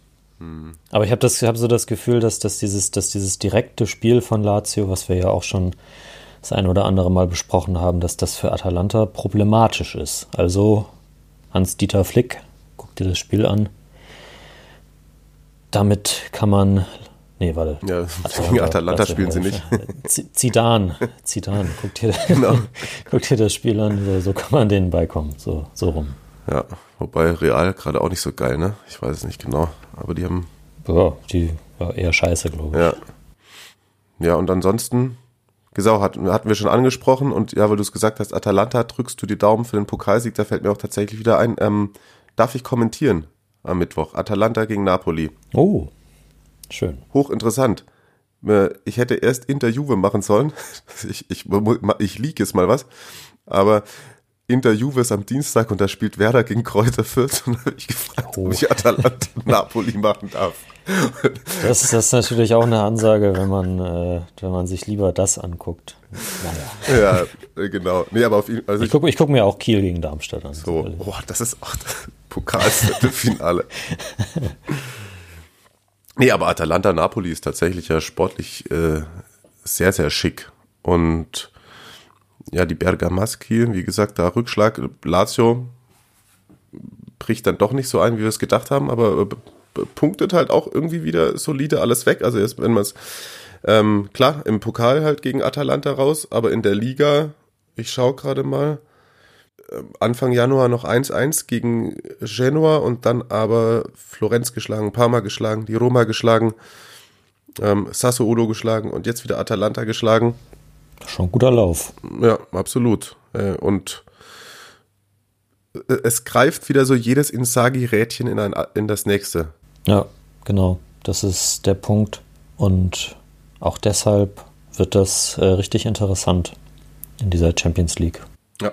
Aber ich habe hab so das Gefühl, dass, dass, dieses, dass dieses direkte Spiel von Lazio, was wir ja auch schon das ein oder andere Mal besprochen haben, dass das für Atalanta problematisch ist. Also Hans-Dieter Flick, guck dir das Spiel an. Damit kann man. Nee, warte. Ja, gegen Atalanta warte, spielen sie nicht. Zidane, Zidane, guck dir, Genau. guck dir das Spiel an, so, so kann man denen beikommen, so, so rum. Ja, wobei Real gerade auch nicht so geil, ne? Ich weiß es nicht genau, aber die haben Ja, die war eher scheiße, glaube ich. Ja. Ja, und ansonsten, Gesau hat, hatten wir schon angesprochen und ja, weil du es gesagt hast, Atalanta, drückst du die Daumen für den Pokalsieg, da fällt mir auch tatsächlich wieder ein, ähm, darf ich kommentieren am Mittwoch? Atalanta gegen Napoli. Oh, schön. Hochinteressant. Äh, Ich hätte erst Inter Juve machen sollen. Ich, ich, ich liege jetzt mal was. Aber Inter Juve ist am Dienstag und da spielt Werder gegen Kräuter Fürth und da habe ich gefragt, ob ich Atalanta Napoli machen darf. Das, ist- das ist natürlich auch eine Ansage, wenn man, äh, wenn man sich lieber das anguckt. Naja. Ja, äh, genau. Nee, aber auf also Ich gucke guck mir auch Kiel gegen Darmstadt an. So, boah, das ist auch das Pokalviertelfinale. nee, aber Atalanta Napoli ist tatsächlich ja sportlich äh, sehr, sehr schick. Und ja, die Bergamaschi, wie gesagt, da Rückschlag, Lazio bricht dann doch nicht so ein, wie wir es gedacht haben, aber äh, punktet halt auch irgendwie wieder solide alles weg. Also erst wenn man es ähm, klar im Pokal halt gegen Atalanta raus, aber in der Liga, ich schaue gerade mal, äh, Anfang Januar noch 1-1 gegen Genua und dann aber Florenz geschlagen, Parma geschlagen, die Roma geschlagen, ähm, Sassuolo geschlagen und jetzt wieder Atalanta geschlagen. Schon ein guter Lauf. Ja, absolut. Äh, und äh, es greift wieder so jedes Insagi-Rädchen in, in das nächste. Ja, genau. Das ist der Punkt. Und auch deshalb wird das äh, richtig interessant in dieser Champions League. Ja.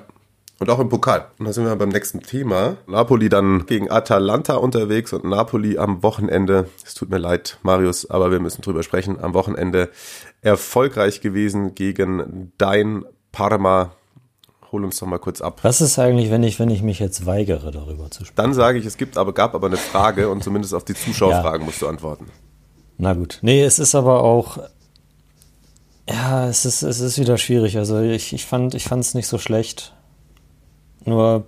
Und auch im Pokal. Und da sind wir beim nächsten Thema. Napoli dann gegen Atalanta unterwegs und Napoli am Wochenende, es tut mir leid, Marius, aber wir müssen drüber sprechen, am Wochenende erfolgreich gewesen gegen dein Parma. Hol uns doch mal kurz ab. Was ist eigentlich, wenn ich, wenn ich mich jetzt weigere, darüber zu sprechen? Dann sage ich, es gibt aber, gab aber eine Frage und zumindest auf die Zuschauerfragen ja. musst du antworten. Na gut. Nee, es ist aber auch, ja, es ist, es ist wieder schwierig. Also ich, ich fand ich es nicht so schlecht. Nur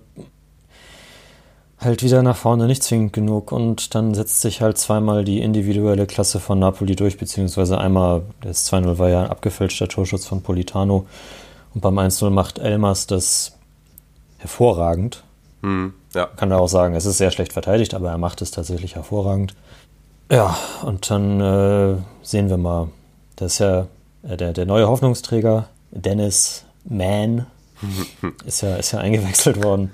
halt wieder nach vorne nicht zwingend genug und dann setzt sich halt zweimal die individuelle Klasse von Napoli durch, beziehungsweise einmal, das 2-0 war ja ein abgefälschter Torschutz von Politano und beim 1-0 macht Elmas das hervorragend. Hm, ja. Kann er auch sagen, es ist sehr schlecht verteidigt, aber er macht es tatsächlich hervorragend. Ja, und dann äh, sehen wir mal, das ist ja äh, der, der neue Hoffnungsträger, Dennis Mann, ist ja, ist ja eingewechselt worden.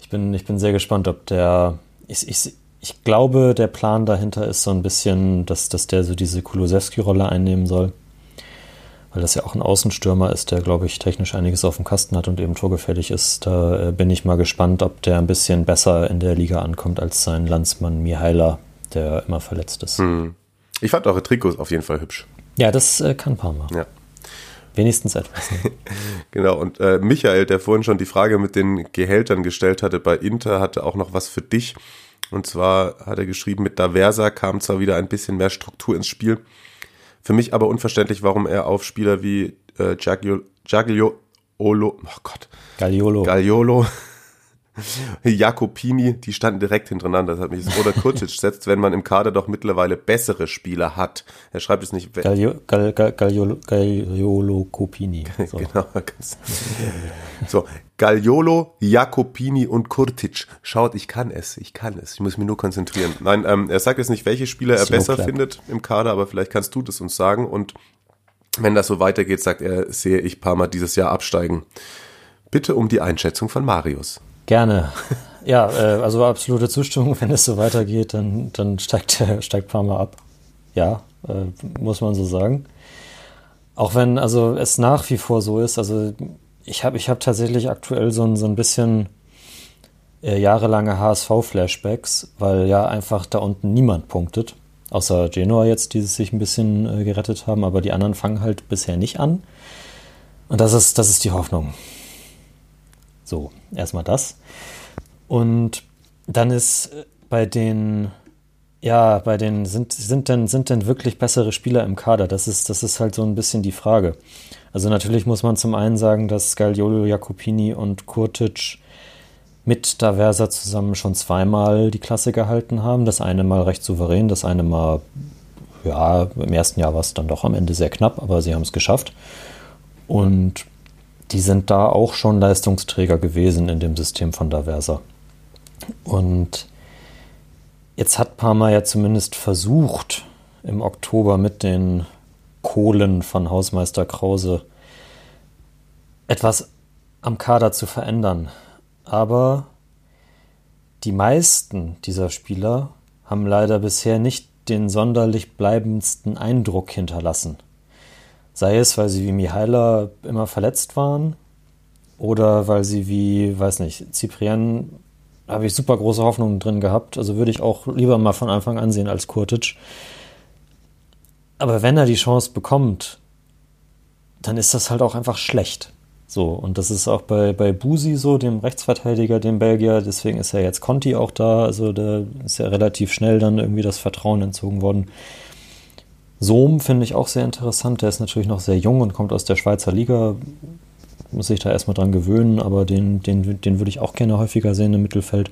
Ich bin, ich bin sehr gespannt, ob der. Ich, ich, ich glaube, der Plan dahinter ist so ein bisschen, dass, dass der so diese Kulosewski-Rolle einnehmen soll. Weil das ja auch ein Außenstürmer ist, der, glaube ich, technisch einiges auf dem Kasten hat und eben torgefährlich ist. Da äh, bin ich mal gespannt, ob der ein bisschen besser in der Liga ankommt als sein Landsmann Mihaila, der immer verletzt ist. Hm. Ich fand eure Trikots auf jeden Fall hübsch. Ja, das äh, kann Parma. Ja. Wenigstens etwas. Ne? genau, und äh, Michael, der vorhin schon die Frage mit den Gehältern gestellt hatte bei Inter, hatte auch noch was für dich. Und zwar hat er geschrieben, mit Daversa kam zwar wieder ein bisschen mehr Struktur ins Spiel. Für mich aber unverständlich, warum er auf Spieler wie äh, Giaglio, Giaglio Olo, oh Gott, Gagliolo. Gagliolo Jakobini, die standen direkt hintereinander. Das hat mich oder Kurtic setzt, wenn man im Kader doch mittlerweile bessere Spieler hat. Er schreibt es nicht. Gagliolo, Gagliolo, Gagliolo Copini. So. genau. so, Gagliolo, Jakobini und Kurtic. Schaut, ich kann es, ich kann es. Ich muss mich nur konzentrieren. Nein, ähm, er sagt jetzt nicht, welche Spieler er besser Club. findet im Kader, aber vielleicht kannst du das uns sagen. Und wenn das so weitergeht, sagt er, sehe ich Parma dieses Jahr absteigen. Bitte um die Einschätzung von Marius. Gerne. Ja, äh, also absolute Zustimmung. Wenn es so weitergeht, dann, dann steigt, steigt Parma ab. Ja, äh, muss man so sagen. Auch wenn also es nach wie vor so ist, also ich habe ich hab tatsächlich aktuell so ein, so ein bisschen äh, jahrelange HSV-Flashbacks, weil ja einfach da unten niemand punktet. Außer Genoa jetzt, die sich ein bisschen äh, gerettet haben, aber die anderen fangen halt bisher nicht an. Und das ist, das ist die Hoffnung. So, erstmal das. Und dann ist bei den, ja, bei den, sind, sind denn, sind denn wirklich bessere Spieler im Kader? Das ist, das ist halt so ein bisschen die Frage. Also natürlich muss man zum einen sagen, dass Scagliolo, Jacopini und Kurtic mit Daversa zusammen schon zweimal die Klasse gehalten haben. Das eine mal recht souverän, das eine mal, ja, im ersten Jahr war es dann doch am Ende sehr knapp, aber sie haben es geschafft. Und die sind da auch schon Leistungsträger gewesen in dem System von Daversa. Und jetzt hat Parma ja zumindest versucht, im Oktober mit den Kohlen von Hausmeister Krause etwas am Kader zu verändern. Aber die meisten dieser Spieler haben leider bisher nicht den sonderlich bleibendsten Eindruck hinterlassen. Sei es, weil sie wie Mihaila immer verletzt waren oder weil sie wie, weiß nicht, Cyprien habe ich super große Hoffnungen drin gehabt. Also würde ich auch lieber mal von Anfang an sehen als Kurtic. Aber wenn er die Chance bekommt, dann ist das halt auch einfach schlecht. So, und das ist auch bei, bei Busi so, dem Rechtsverteidiger, dem Belgier, deswegen ist ja jetzt Conti auch da, also da ist ja relativ schnell dann irgendwie das Vertrauen entzogen worden. Sohm finde ich auch sehr interessant. Der ist natürlich noch sehr jung und kommt aus der Schweizer Liga. Muss sich da erstmal dran gewöhnen, aber den, den, den würde ich auch gerne häufiger sehen im Mittelfeld.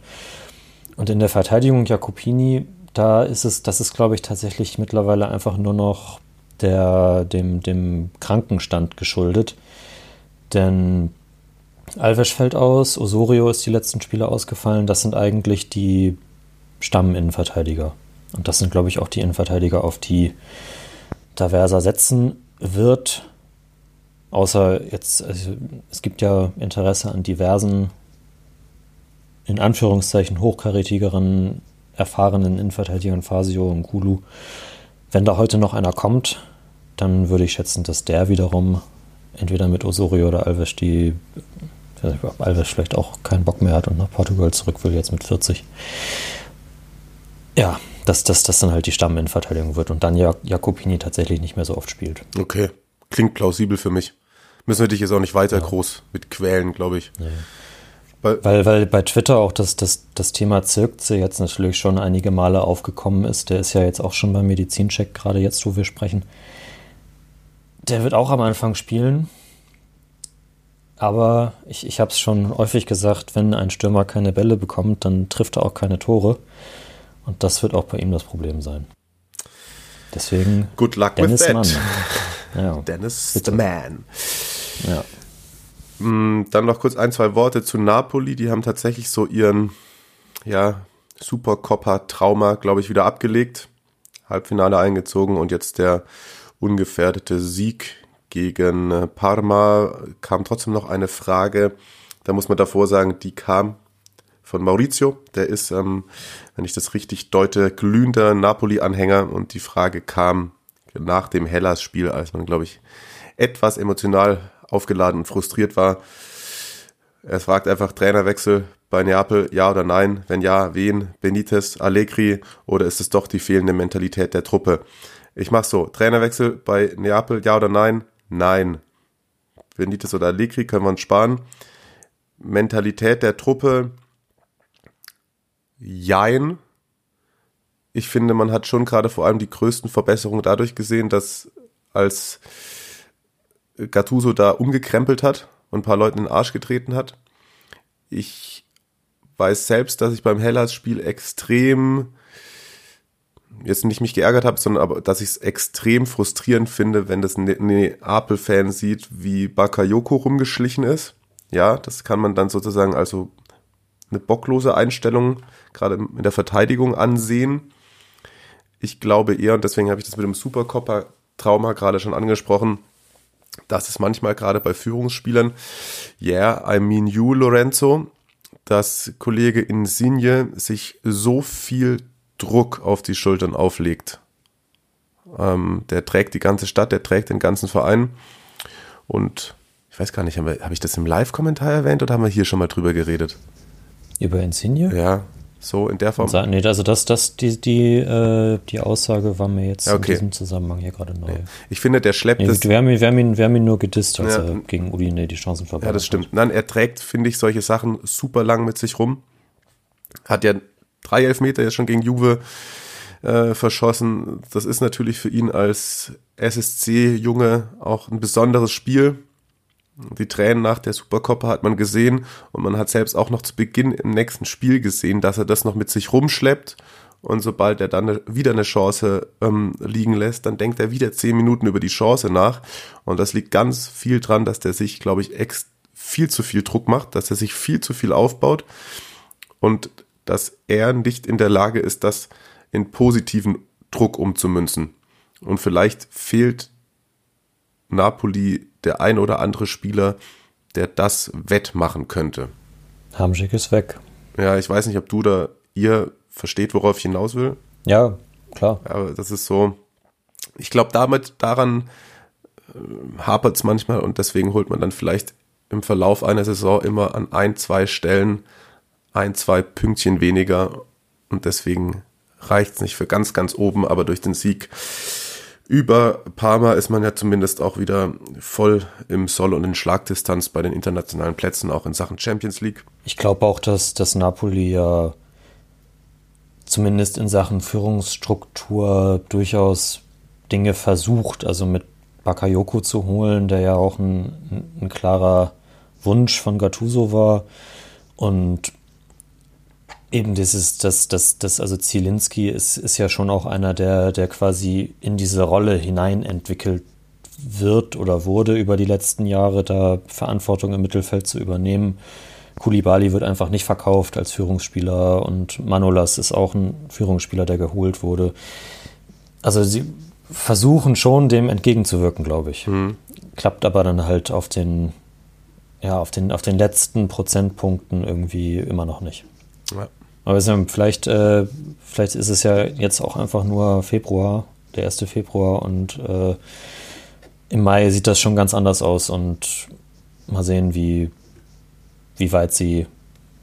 und in der Verteidigung Jakopini, da ist es, das ist, glaube ich, tatsächlich mittlerweile einfach nur noch der, dem, dem Krankenstand geschuldet. Denn Alves fällt aus, Osorio ist die letzten Spiele ausgefallen. Das sind eigentlich die Stamminnenverteidiger. Und das sind, glaube ich, auch die Innenverteidiger, auf die Taversa setzen wird. Außer jetzt, also es gibt ja Interesse an diversen, in Anführungszeichen, hochkarätigeren, erfahrenen Innenverteidigern, Fasio und Kulu. Wenn da heute noch einer kommt, dann würde ich schätzen, dass der wiederum entweder mit Osorio oder Alves die, ich weiß nicht, ob Alves vielleicht auch keinen Bock mehr hat und nach Portugal zurück will, jetzt mit 40. Ja, dass das, das dann halt die Stamminnenverteidigung wird und dann ja Jakobini tatsächlich nicht mehr so oft spielt. Okay, klingt plausibel für mich. Müssen wir dich jetzt auch nicht weiter ja. groß mit quälen, glaube ich. Nee. Weil, weil, weil, bei Twitter auch das, das, das Thema Zirkze jetzt natürlich schon einige Male aufgekommen ist. Der ist ja jetzt auch schon beim Medizincheck, gerade jetzt, wo wir sprechen. Der wird auch am Anfang spielen. Aber ich, ich habe es schon häufig gesagt, wenn ein Stürmer keine Bälle bekommt, dann trifft er auch keine Tore. Und das wird auch bei ihm das Problem sein. Deswegen. Good luck Dennis with that. Ja. Dennis Bitte. the man. Ja. Mm, dann noch kurz ein, zwei Worte zu Napoli. Die haben tatsächlich so ihren, ja, Supercoppa-Trauma, glaube ich, wieder abgelegt. Halbfinale eingezogen und jetzt der ungefährdete Sieg gegen äh, Parma. Kam trotzdem noch eine Frage. Da muss man davor sagen, die kam von Maurizio. Der ist, ähm, wenn ich das richtig deute, glühender Napoli-Anhänger und die Frage kam nach dem Hellas-Spiel, als man, glaube ich, etwas emotional aufgeladen und frustriert war. Er fragt einfach Trainerwechsel bei Neapel, ja oder nein? Wenn ja, wen? Benitez, Allegri oder ist es doch die fehlende Mentalität der Truppe? Ich mach so, Trainerwechsel bei Neapel, ja oder nein? Nein. Benitez oder Allegri können wir uns sparen. Mentalität der Truppe, jein. Ich finde, man hat schon gerade vor allem die größten Verbesserungen dadurch gesehen, dass als Gattuso da umgekrempelt hat und ein paar Leuten in den Arsch getreten hat. Ich weiß selbst, dass ich beim Hellas-Spiel extrem jetzt nicht mich geärgert habe, sondern aber, dass ich es extrem frustrierend finde, wenn das ne-, Neapel-Fan sieht, wie Bakayoko rumgeschlichen ist. Ja, das kann man dann sozusagen also eine bocklose Einstellung gerade in der Verteidigung ansehen. Ich glaube eher, und deswegen habe ich das mit dem Supercopper-Trauma gerade schon angesprochen, dass es manchmal gerade bei Führungsspielern, yeah, I mean you, Lorenzo, dass Kollege Insigne sich so viel Druck auf die Schultern auflegt. Ähm, der trägt die ganze Stadt, der trägt den ganzen Verein. Und ich weiß gar nicht, habe hab ich das im Live-Kommentar erwähnt oder haben wir hier schon mal drüber geredet? Über Insigne? Ja, so in der Form. Nee, also das, das, die, die, äh, die Aussage war mir jetzt okay. in diesem Zusammenhang hier gerade neu. Nee. Ich finde, der schleppt nee, es. Wir haben, wir, haben ihn, wir haben ihn nur gedisst, als ja. er gegen Udine die Chancen verbaut Ja, das stimmt. Nein, er trägt, finde ich, solche Sachen super lang mit sich rum. Hat ja drei Elfmeter jetzt schon gegen Juve äh, verschossen. Das ist natürlich für ihn als SSC-Junge auch ein besonderes Spiel. Die Tränen nach der Supercoppa hat man gesehen und man hat selbst auch noch zu Beginn im nächsten Spiel gesehen, dass er das noch mit sich rumschleppt und sobald er dann wieder eine Chance ähm, liegen lässt, dann denkt er wieder zehn Minuten über die Chance nach und das liegt ganz viel dran, dass der sich, glaube ich, viel zu viel Druck macht, dass er sich viel zu viel aufbaut und dass er nicht in der Lage ist, das in positiven Druck umzumünzen. Und vielleicht fehlt Napoli der ein oder andere Spieler, der das wettmachen könnte. Hamschick ist weg. Ja, ich weiß nicht, ob du da ihr versteht, worauf ich hinaus will. Ja, klar. Aber das ist so, ich glaube, damit, daran äh, hapert es manchmal und deswegen holt man dann vielleicht im Verlauf einer Saison immer an ein, zwei Stellen ein, zwei Pünktchen weniger und deswegen reicht es nicht für ganz, ganz oben, aber durch den Sieg über Parma ist man ja zumindest auch wieder voll im Soll- und in Schlagdistanz bei den internationalen Plätzen, auch in Sachen Champions League. Ich glaube auch, dass das Napoli ja zumindest in Sachen Führungsstruktur durchaus Dinge versucht, also mit Bakayoko zu holen, der ja auch ein, ein klarer Wunsch von Gattuso war. Und Eben dieses, das, das, das, also Zielinski ist, ist ja schon auch einer, der, der quasi in diese Rolle hinein entwickelt wird oder wurde über die letzten Jahre, da Verantwortung im Mittelfeld zu übernehmen. Kulibali wird einfach nicht verkauft als Führungsspieler und Manolas ist auch ein Führungsspieler, der geholt wurde. Also sie versuchen schon, dem entgegenzuwirken, glaube ich. Mhm. Klappt aber dann halt auf den, ja, auf den, auf den letzten Prozentpunkten irgendwie immer noch nicht. Ja. Aber vielleicht, äh, vielleicht ist es ja jetzt auch einfach nur Februar, der 1. Februar und äh, im Mai sieht das schon ganz anders aus und mal sehen, wie, wie weit sie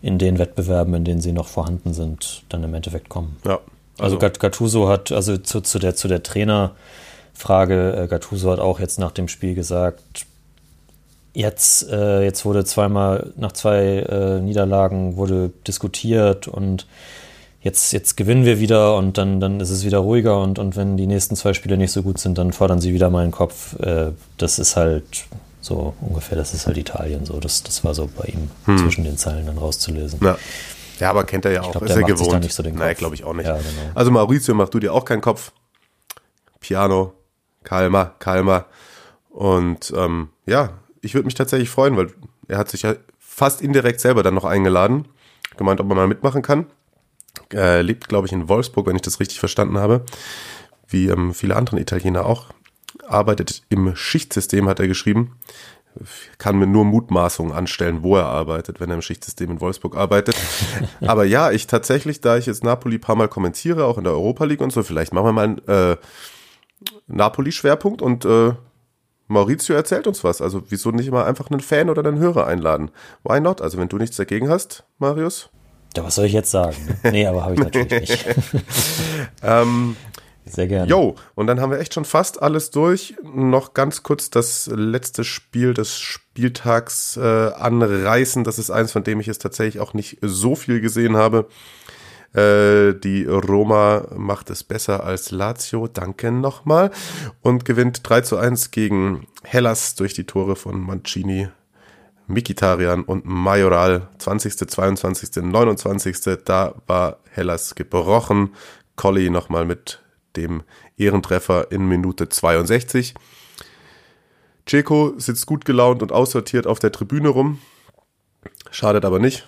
in den Wettbewerben, in denen sie noch vorhanden sind, dann im Endeffekt kommen. Ja. Also, also Gattuso hat, also zu, zu der, zu der Trainerfrage, äh, Gattuso hat auch jetzt nach dem Spiel gesagt, jetzt, äh, jetzt wurde zweimal, nach zwei äh, Niederlagen wurde diskutiert und jetzt, jetzt gewinnen wir wieder und dann, dann ist es wieder ruhiger und, und wenn die nächsten zwei Spiele nicht so gut sind, dann fordern sie wieder meinen Kopf. Äh, das ist halt so ungefähr, das ist halt Italien so. Das, das war so bei ihm hm. zwischen den Zeilen dann rauszulesen. Ja. Ja, aber kennt er ja auch. Glaub, ist er gewohnt. Nicht so den Kopf. Nein, glaube ich auch nicht. Ja, genau. Also Maurizio, mach du dir auch keinen Kopf. Piano, Kalmer, Kalmer. Und ähm, ja, ich würde mich tatsächlich freuen, weil er hat sich ja fast indirekt selber dann noch eingeladen. Gemeint, ob man mal mitmachen kann. Er lebt, glaube ich, in Wolfsburg, wenn ich das richtig verstanden habe. Wie ähm, viele andere Italiener auch. Arbeitet im Schichtsystem, hat er geschrieben kann mir nur Mutmaßungen anstellen, wo er arbeitet, wenn er im Schichtsystem in Wolfsburg arbeitet. Aber ja, ich tatsächlich, da ich jetzt Napoli paar Mal kommentiere, auch in der Europa League und so, vielleicht machen wir mal einen äh, Napoli-Schwerpunkt und äh, Maurizio erzählt uns was. Also wieso nicht mal einfach einen Fan oder einen Hörer einladen? Why not? Also wenn du nichts dagegen hast, Marius? Ja, was soll ich jetzt sagen? Nee, aber habe ich natürlich nicht. ähm, sehr gerne. Jo, und dann haben wir echt schon fast alles durch. Noch ganz kurz das letzte Spiel des Spieltags äh, anreißen. Das ist eins, von dem ich es tatsächlich auch nicht so viel gesehen habe. Äh, die Roma macht es besser als Lazio, danke nochmal. Und gewinnt 3 zu 1 gegen Hellas durch die Tore von Mancini, Mikitarian und Majoral. 20., 22., 29. Da war Hellas gebrochen. Colli nochmal mit dem Ehrentreffer in Minute 62. Ceco sitzt gut gelaunt und aussortiert auf der Tribüne rum. Schadet aber nicht,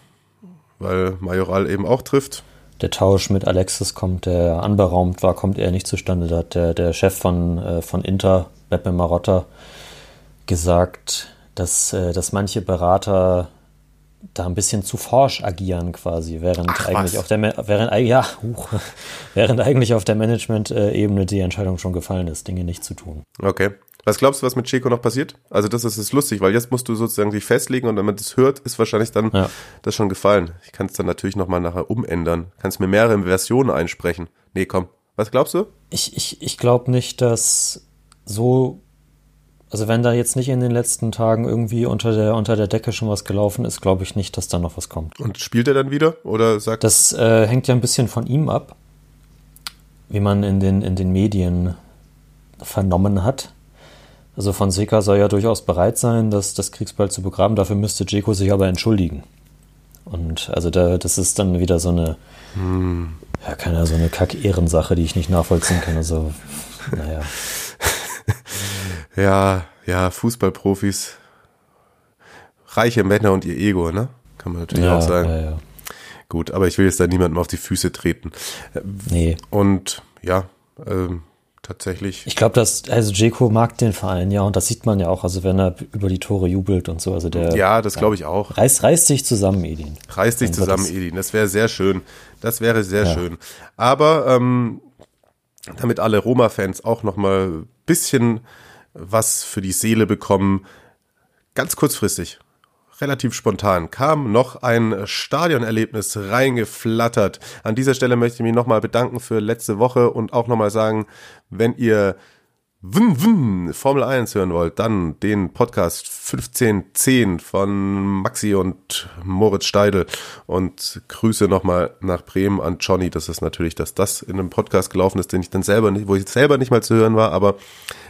weil Majoral eben auch trifft. Der Tausch mit Alexis kommt, der anberaumt war, kommt eher nicht zustande. Da hat der, der Chef von, äh, von Inter, Beppe Marotta, gesagt, dass, äh, dass manche Berater da ein bisschen zu forsch agieren quasi, während Ach, eigentlich was? auf der während ja, huch, während eigentlich auf der Management-Ebene die Entscheidung schon gefallen ist, Dinge nicht zu tun. Okay. Was glaubst du, was mit Checo noch passiert? Also das ist, ist lustig, weil jetzt musst du sozusagen dich festlegen und wenn man das hört, ist wahrscheinlich dann ja. das schon gefallen. Ich kann es dann natürlich nochmal nachher umändern. Kannst mir mehrere Versionen einsprechen. Nee, komm. Was glaubst du? Ich, ich, ich glaube nicht, dass so also wenn da jetzt nicht in den letzten Tagen irgendwie unter der, unter der Decke schon was gelaufen ist, glaube ich nicht, dass da noch was kommt. Und spielt er dann wieder? Oder sagt Das äh, hängt ja ein bisschen von ihm ab, wie man in den, in den Medien vernommen hat. Also Fonseca soll ja durchaus bereit sein, das, das Kriegsball zu begraben. Dafür müsste Jeko sich aber entschuldigen. Und also da, das ist dann wieder so eine, hm. ja, keine so eine Kack-Ehrensache, die ich nicht nachvollziehen kann. Also, naja. Ja, ja, Fußballprofis, reiche Männer und ihr Ego, ne? Kann man natürlich ja, auch sagen. Ja, ja. Gut, aber ich will jetzt da niemandem auf die Füße treten. Nee. Und ja, ähm, tatsächlich. Ich glaube, dass, also Jeko mag den Verein, ja, und das sieht man ja auch, also wenn er über die Tore jubelt und so, also der. Ja, das glaube ich auch. Reißt, reißt sich zusammen, Edin. Reißt sich zusammen, Edin. Das wäre sehr schön. Das wäre sehr ja. schön. Aber, ähm, damit alle Roma-Fans auch nochmal ein bisschen was für die Seele bekommen. Ganz kurzfristig, relativ spontan, kam noch ein Stadionerlebnis reingeflattert. An dieser Stelle möchte ich mich nochmal bedanken für letzte Woche und auch nochmal sagen, wenn ihr Wun Wun Formel 1 hören wollt, dann den Podcast 1510 von Maxi und Moritz Steidel und Grüße nochmal nach Bremen an Johnny. Das ist natürlich, dass das in einem Podcast gelaufen ist, den ich dann selber nicht, wo ich selber nicht mal zu hören war, aber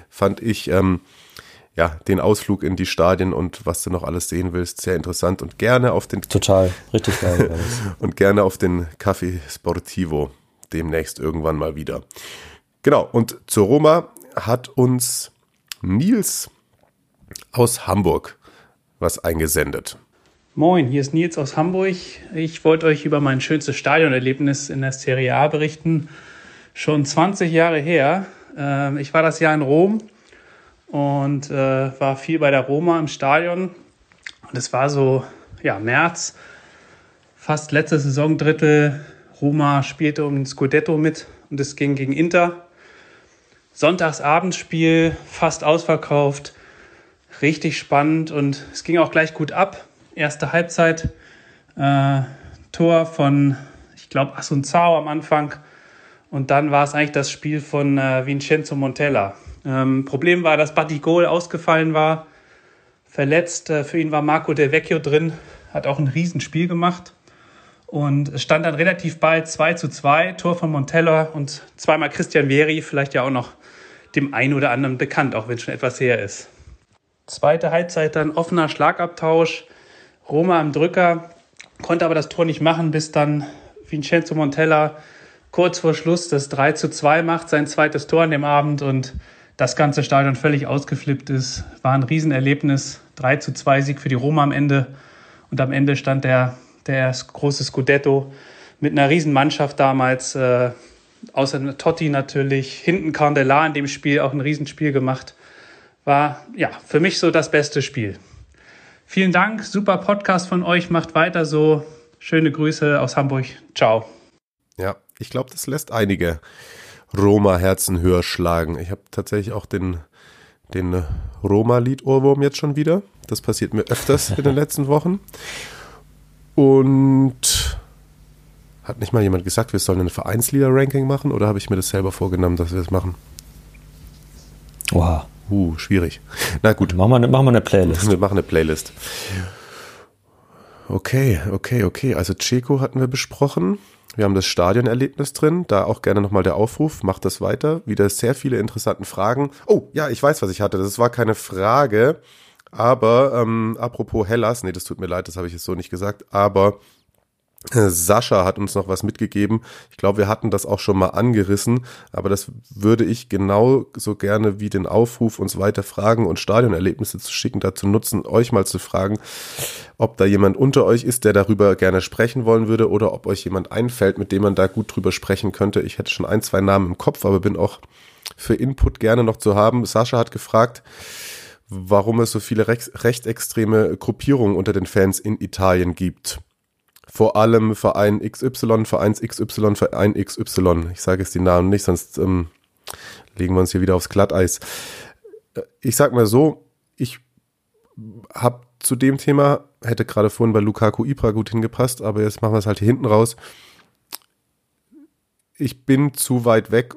fand ich ähm, ja, den Ausflug in die Stadien und was du noch alles sehen willst, sehr interessant und gerne auf den Total, richtig geil. und gerne auf den Café Sportivo demnächst irgendwann mal wieder. Genau, und zur Roma hat uns Nils aus Hamburg was eingesendet. Moin, hier ist Nils aus Hamburg. Ich wollte euch über mein schönstes Stadionerlebnis in der Serie A berichten. Schon 20 Jahre her. Ähm, ich war das Jahr in Rom und äh, war viel bei der Roma im Stadion. Und es war so, ja, März, fast letzte Saisondrittel. Roma spielte um den Scudetto mit und es ging gegen Inter. Sonntagsabendspiel, fast ausverkauft, richtig spannend und es ging auch gleich gut ab erste Halbzeit. Äh, Tor von, ich glaube, Assunzao am Anfang. Und dann war es eigentlich das Spiel von äh, Vincenzo Montella. Ähm, Problem war, dass Batigol ausgefallen war, verletzt. Äh, für ihn war Marco Del Vecchio drin, hat auch ein Riesenspiel gemacht. Und es stand dann relativ bald 2 zu 2, Tor von Montella und zweimal Christian Vieri, vielleicht ja auch noch dem einen oder anderen bekannt, auch wenn es schon etwas her ist. Zweite Halbzeit dann offener Schlagabtausch. Roma am Drücker, konnte aber das Tor nicht machen, bis dann Vincenzo Montella kurz vor Schluss das 3 zu 2 macht, sein zweites Tor an dem Abend und das ganze Stadion völlig ausgeflippt ist. War ein Riesenerlebnis. 3 zu 2 Sieg für die Roma am Ende. Und am Ende stand der, der große Scudetto mit einer Riesenmannschaft damals. Äh, außer Totti natürlich. Hinten Candelar in dem Spiel auch ein Riesenspiel gemacht. War ja für mich so das beste Spiel. Vielen Dank, super Podcast von euch, macht weiter so. Schöne Grüße aus Hamburg. Ciao. Ja, ich glaube, das lässt einige Roma-Herzen höher schlagen. Ich habe tatsächlich auch den, den Roma-Lied-Ohrwurm jetzt schon wieder. Das passiert mir öfters in den letzten Wochen. Und hat nicht mal jemand gesagt, wir sollen ein Vereinslieder-Ranking machen oder habe ich mir das selber vorgenommen, dass wir das machen? Wow. Uh, schwierig. Na gut. Machen wir, eine, machen wir eine Playlist. Wir machen eine Playlist. Okay, okay, okay. Also Checo hatten wir besprochen. Wir haben das Stadionerlebnis drin. Da auch gerne nochmal der Aufruf. Macht das weiter. Wieder sehr viele interessante Fragen. Oh, ja, ich weiß, was ich hatte. Das war keine Frage. Aber ähm, apropos Hellas, nee, das tut mir leid, das habe ich jetzt so nicht gesagt. Aber Sascha hat uns noch was mitgegeben. Ich glaube, wir hatten das auch schon mal angerissen, aber das würde ich genau so gerne wie den Aufruf, uns weiter Fragen und Stadionerlebnisse zu schicken, dazu nutzen, euch mal zu fragen, ob da jemand unter euch ist, der darüber gerne sprechen wollen würde oder ob euch jemand einfällt, mit dem man da gut drüber sprechen könnte. Ich hätte schon ein, zwei Namen im Kopf, aber bin auch für Input gerne noch zu haben. Sascha hat gefragt, warum es so viele rechtsextreme Gruppierungen unter den Fans in Italien gibt vor allem Verein XY, Vereins XY, Verein XY. Ich sage jetzt die Namen nicht, sonst ähm, legen wir uns hier wieder aufs Glatteis. Äh, ich sag mal so, ich habe zu dem Thema, hätte gerade vorhin bei Lukaku Ibra gut hingepasst, aber jetzt machen wir es halt hier hinten raus. Ich bin zu weit weg,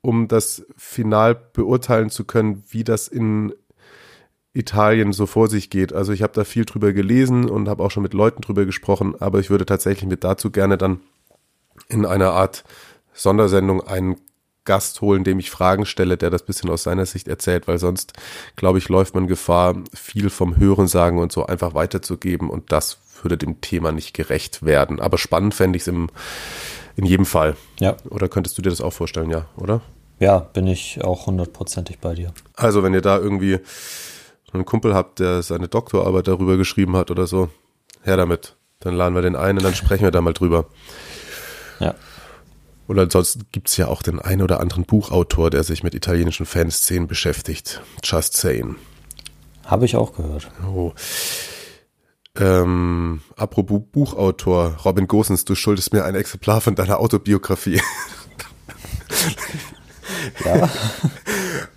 um das final beurteilen zu können, wie das in Italien so vor sich geht. Also ich habe da viel drüber gelesen und habe auch schon mit Leuten drüber gesprochen, aber ich würde tatsächlich mit dazu gerne dann in einer Art Sondersendung einen Gast holen, dem ich Fragen stelle, der das bisschen aus seiner Sicht erzählt, weil sonst, glaube ich, läuft man Gefahr, viel vom Hören sagen und so einfach weiterzugeben und das würde dem Thema nicht gerecht werden. Aber spannend fände ich es in jedem Fall. Ja. Oder könntest du dir das auch vorstellen, ja, oder? Ja, bin ich auch hundertprozentig bei dir. Also wenn ihr da irgendwie einen Kumpel habt, der seine Doktorarbeit darüber geschrieben hat oder so, her damit. Dann laden wir den ein und dann sprechen wir da mal drüber. Ja. Oder ansonsten gibt es ja auch den einen oder anderen Buchautor, der sich mit italienischen Fanszenen beschäftigt. Just saying. Habe ich auch gehört. Oh. Ähm, apropos Buchautor, Robin Gosens, du schuldest mir ein Exemplar von deiner Autobiografie. Ja.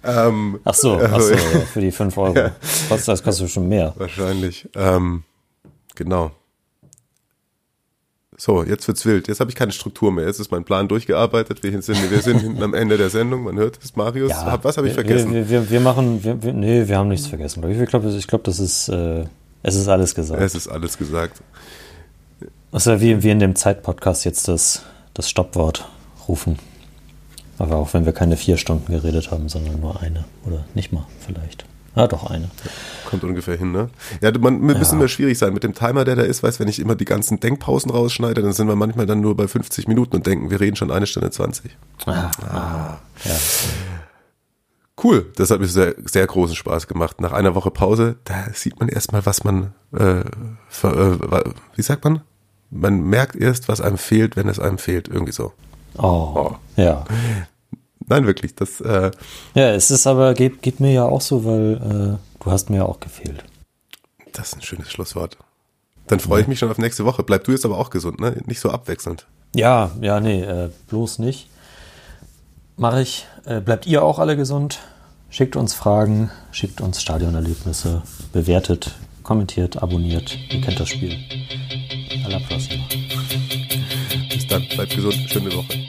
ähm, ach so, ach so ja, für die 5 Euro. Ja. Das kostet schon mehr. Wahrscheinlich. Ähm, genau. So, jetzt wird's wild. Jetzt habe ich keine Struktur mehr. Jetzt ist mein Plan durchgearbeitet. Wir sind, wir sind hinten am Ende der Sendung. Man hört es, Marius. Ja, was habe ich vergessen? Wir, wir, wir machen, wir, wir, nee, wir haben nichts vergessen. Ich glaube, ich glaub, das ist, äh, es ist alles gesagt. Es ist alles gesagt. Also wie, wie in dem Zeitpodcast jetzt das, das Stoppwort rufen. Aber auch wenn wir keine vier Stunden geredet haben, sondern nur eine oder nicht mal vielleicht. Ah, doch eine. Kommt ungefähr hin, ne? Ja, man wir müssen Ja. immer schwierig sein mit dem Timer, der da ist. Weißt, wenn ich immer die ganzen Denkpausen rausschneide, dann sind wir manchmal dann nur bei 50 Minuten und denken, wir reden schon eine Stunde 20. Ah, ah, ja. Cool, das hat mir sehr, sehr großen Spaß gemacht. Nach einer Woche Pause, da sieht man erstmal, was man, äh, ver, äh, wie sagt man? Man merkt erst, was einem fehlt, wenn es einem fehlt. Irgendwie so. Oh, ja. Nein, wirklich, das, äh, Ja, es ist aber, geht, geht mir ja auch so, weil äh, du hast mir ja auch gefehlt. das ist ein schönes Schlusswort. Dann freue ich mich schon auf nächste Woche. Bleib du jetzt aber auch gesund, ne? Nicht so abwechselnd. Ja, ja, nee, äh, bloß nicht. Mache ich. Äh, bleibt ihr auch alle gesund? Schickt uns Fragen, schickt uns Stadionerlebnisse, bewertet, kommentiert, abonniert. Ihr kennt das Spiel. Alla prossima. Dann, bleib gesund, schöne Woche.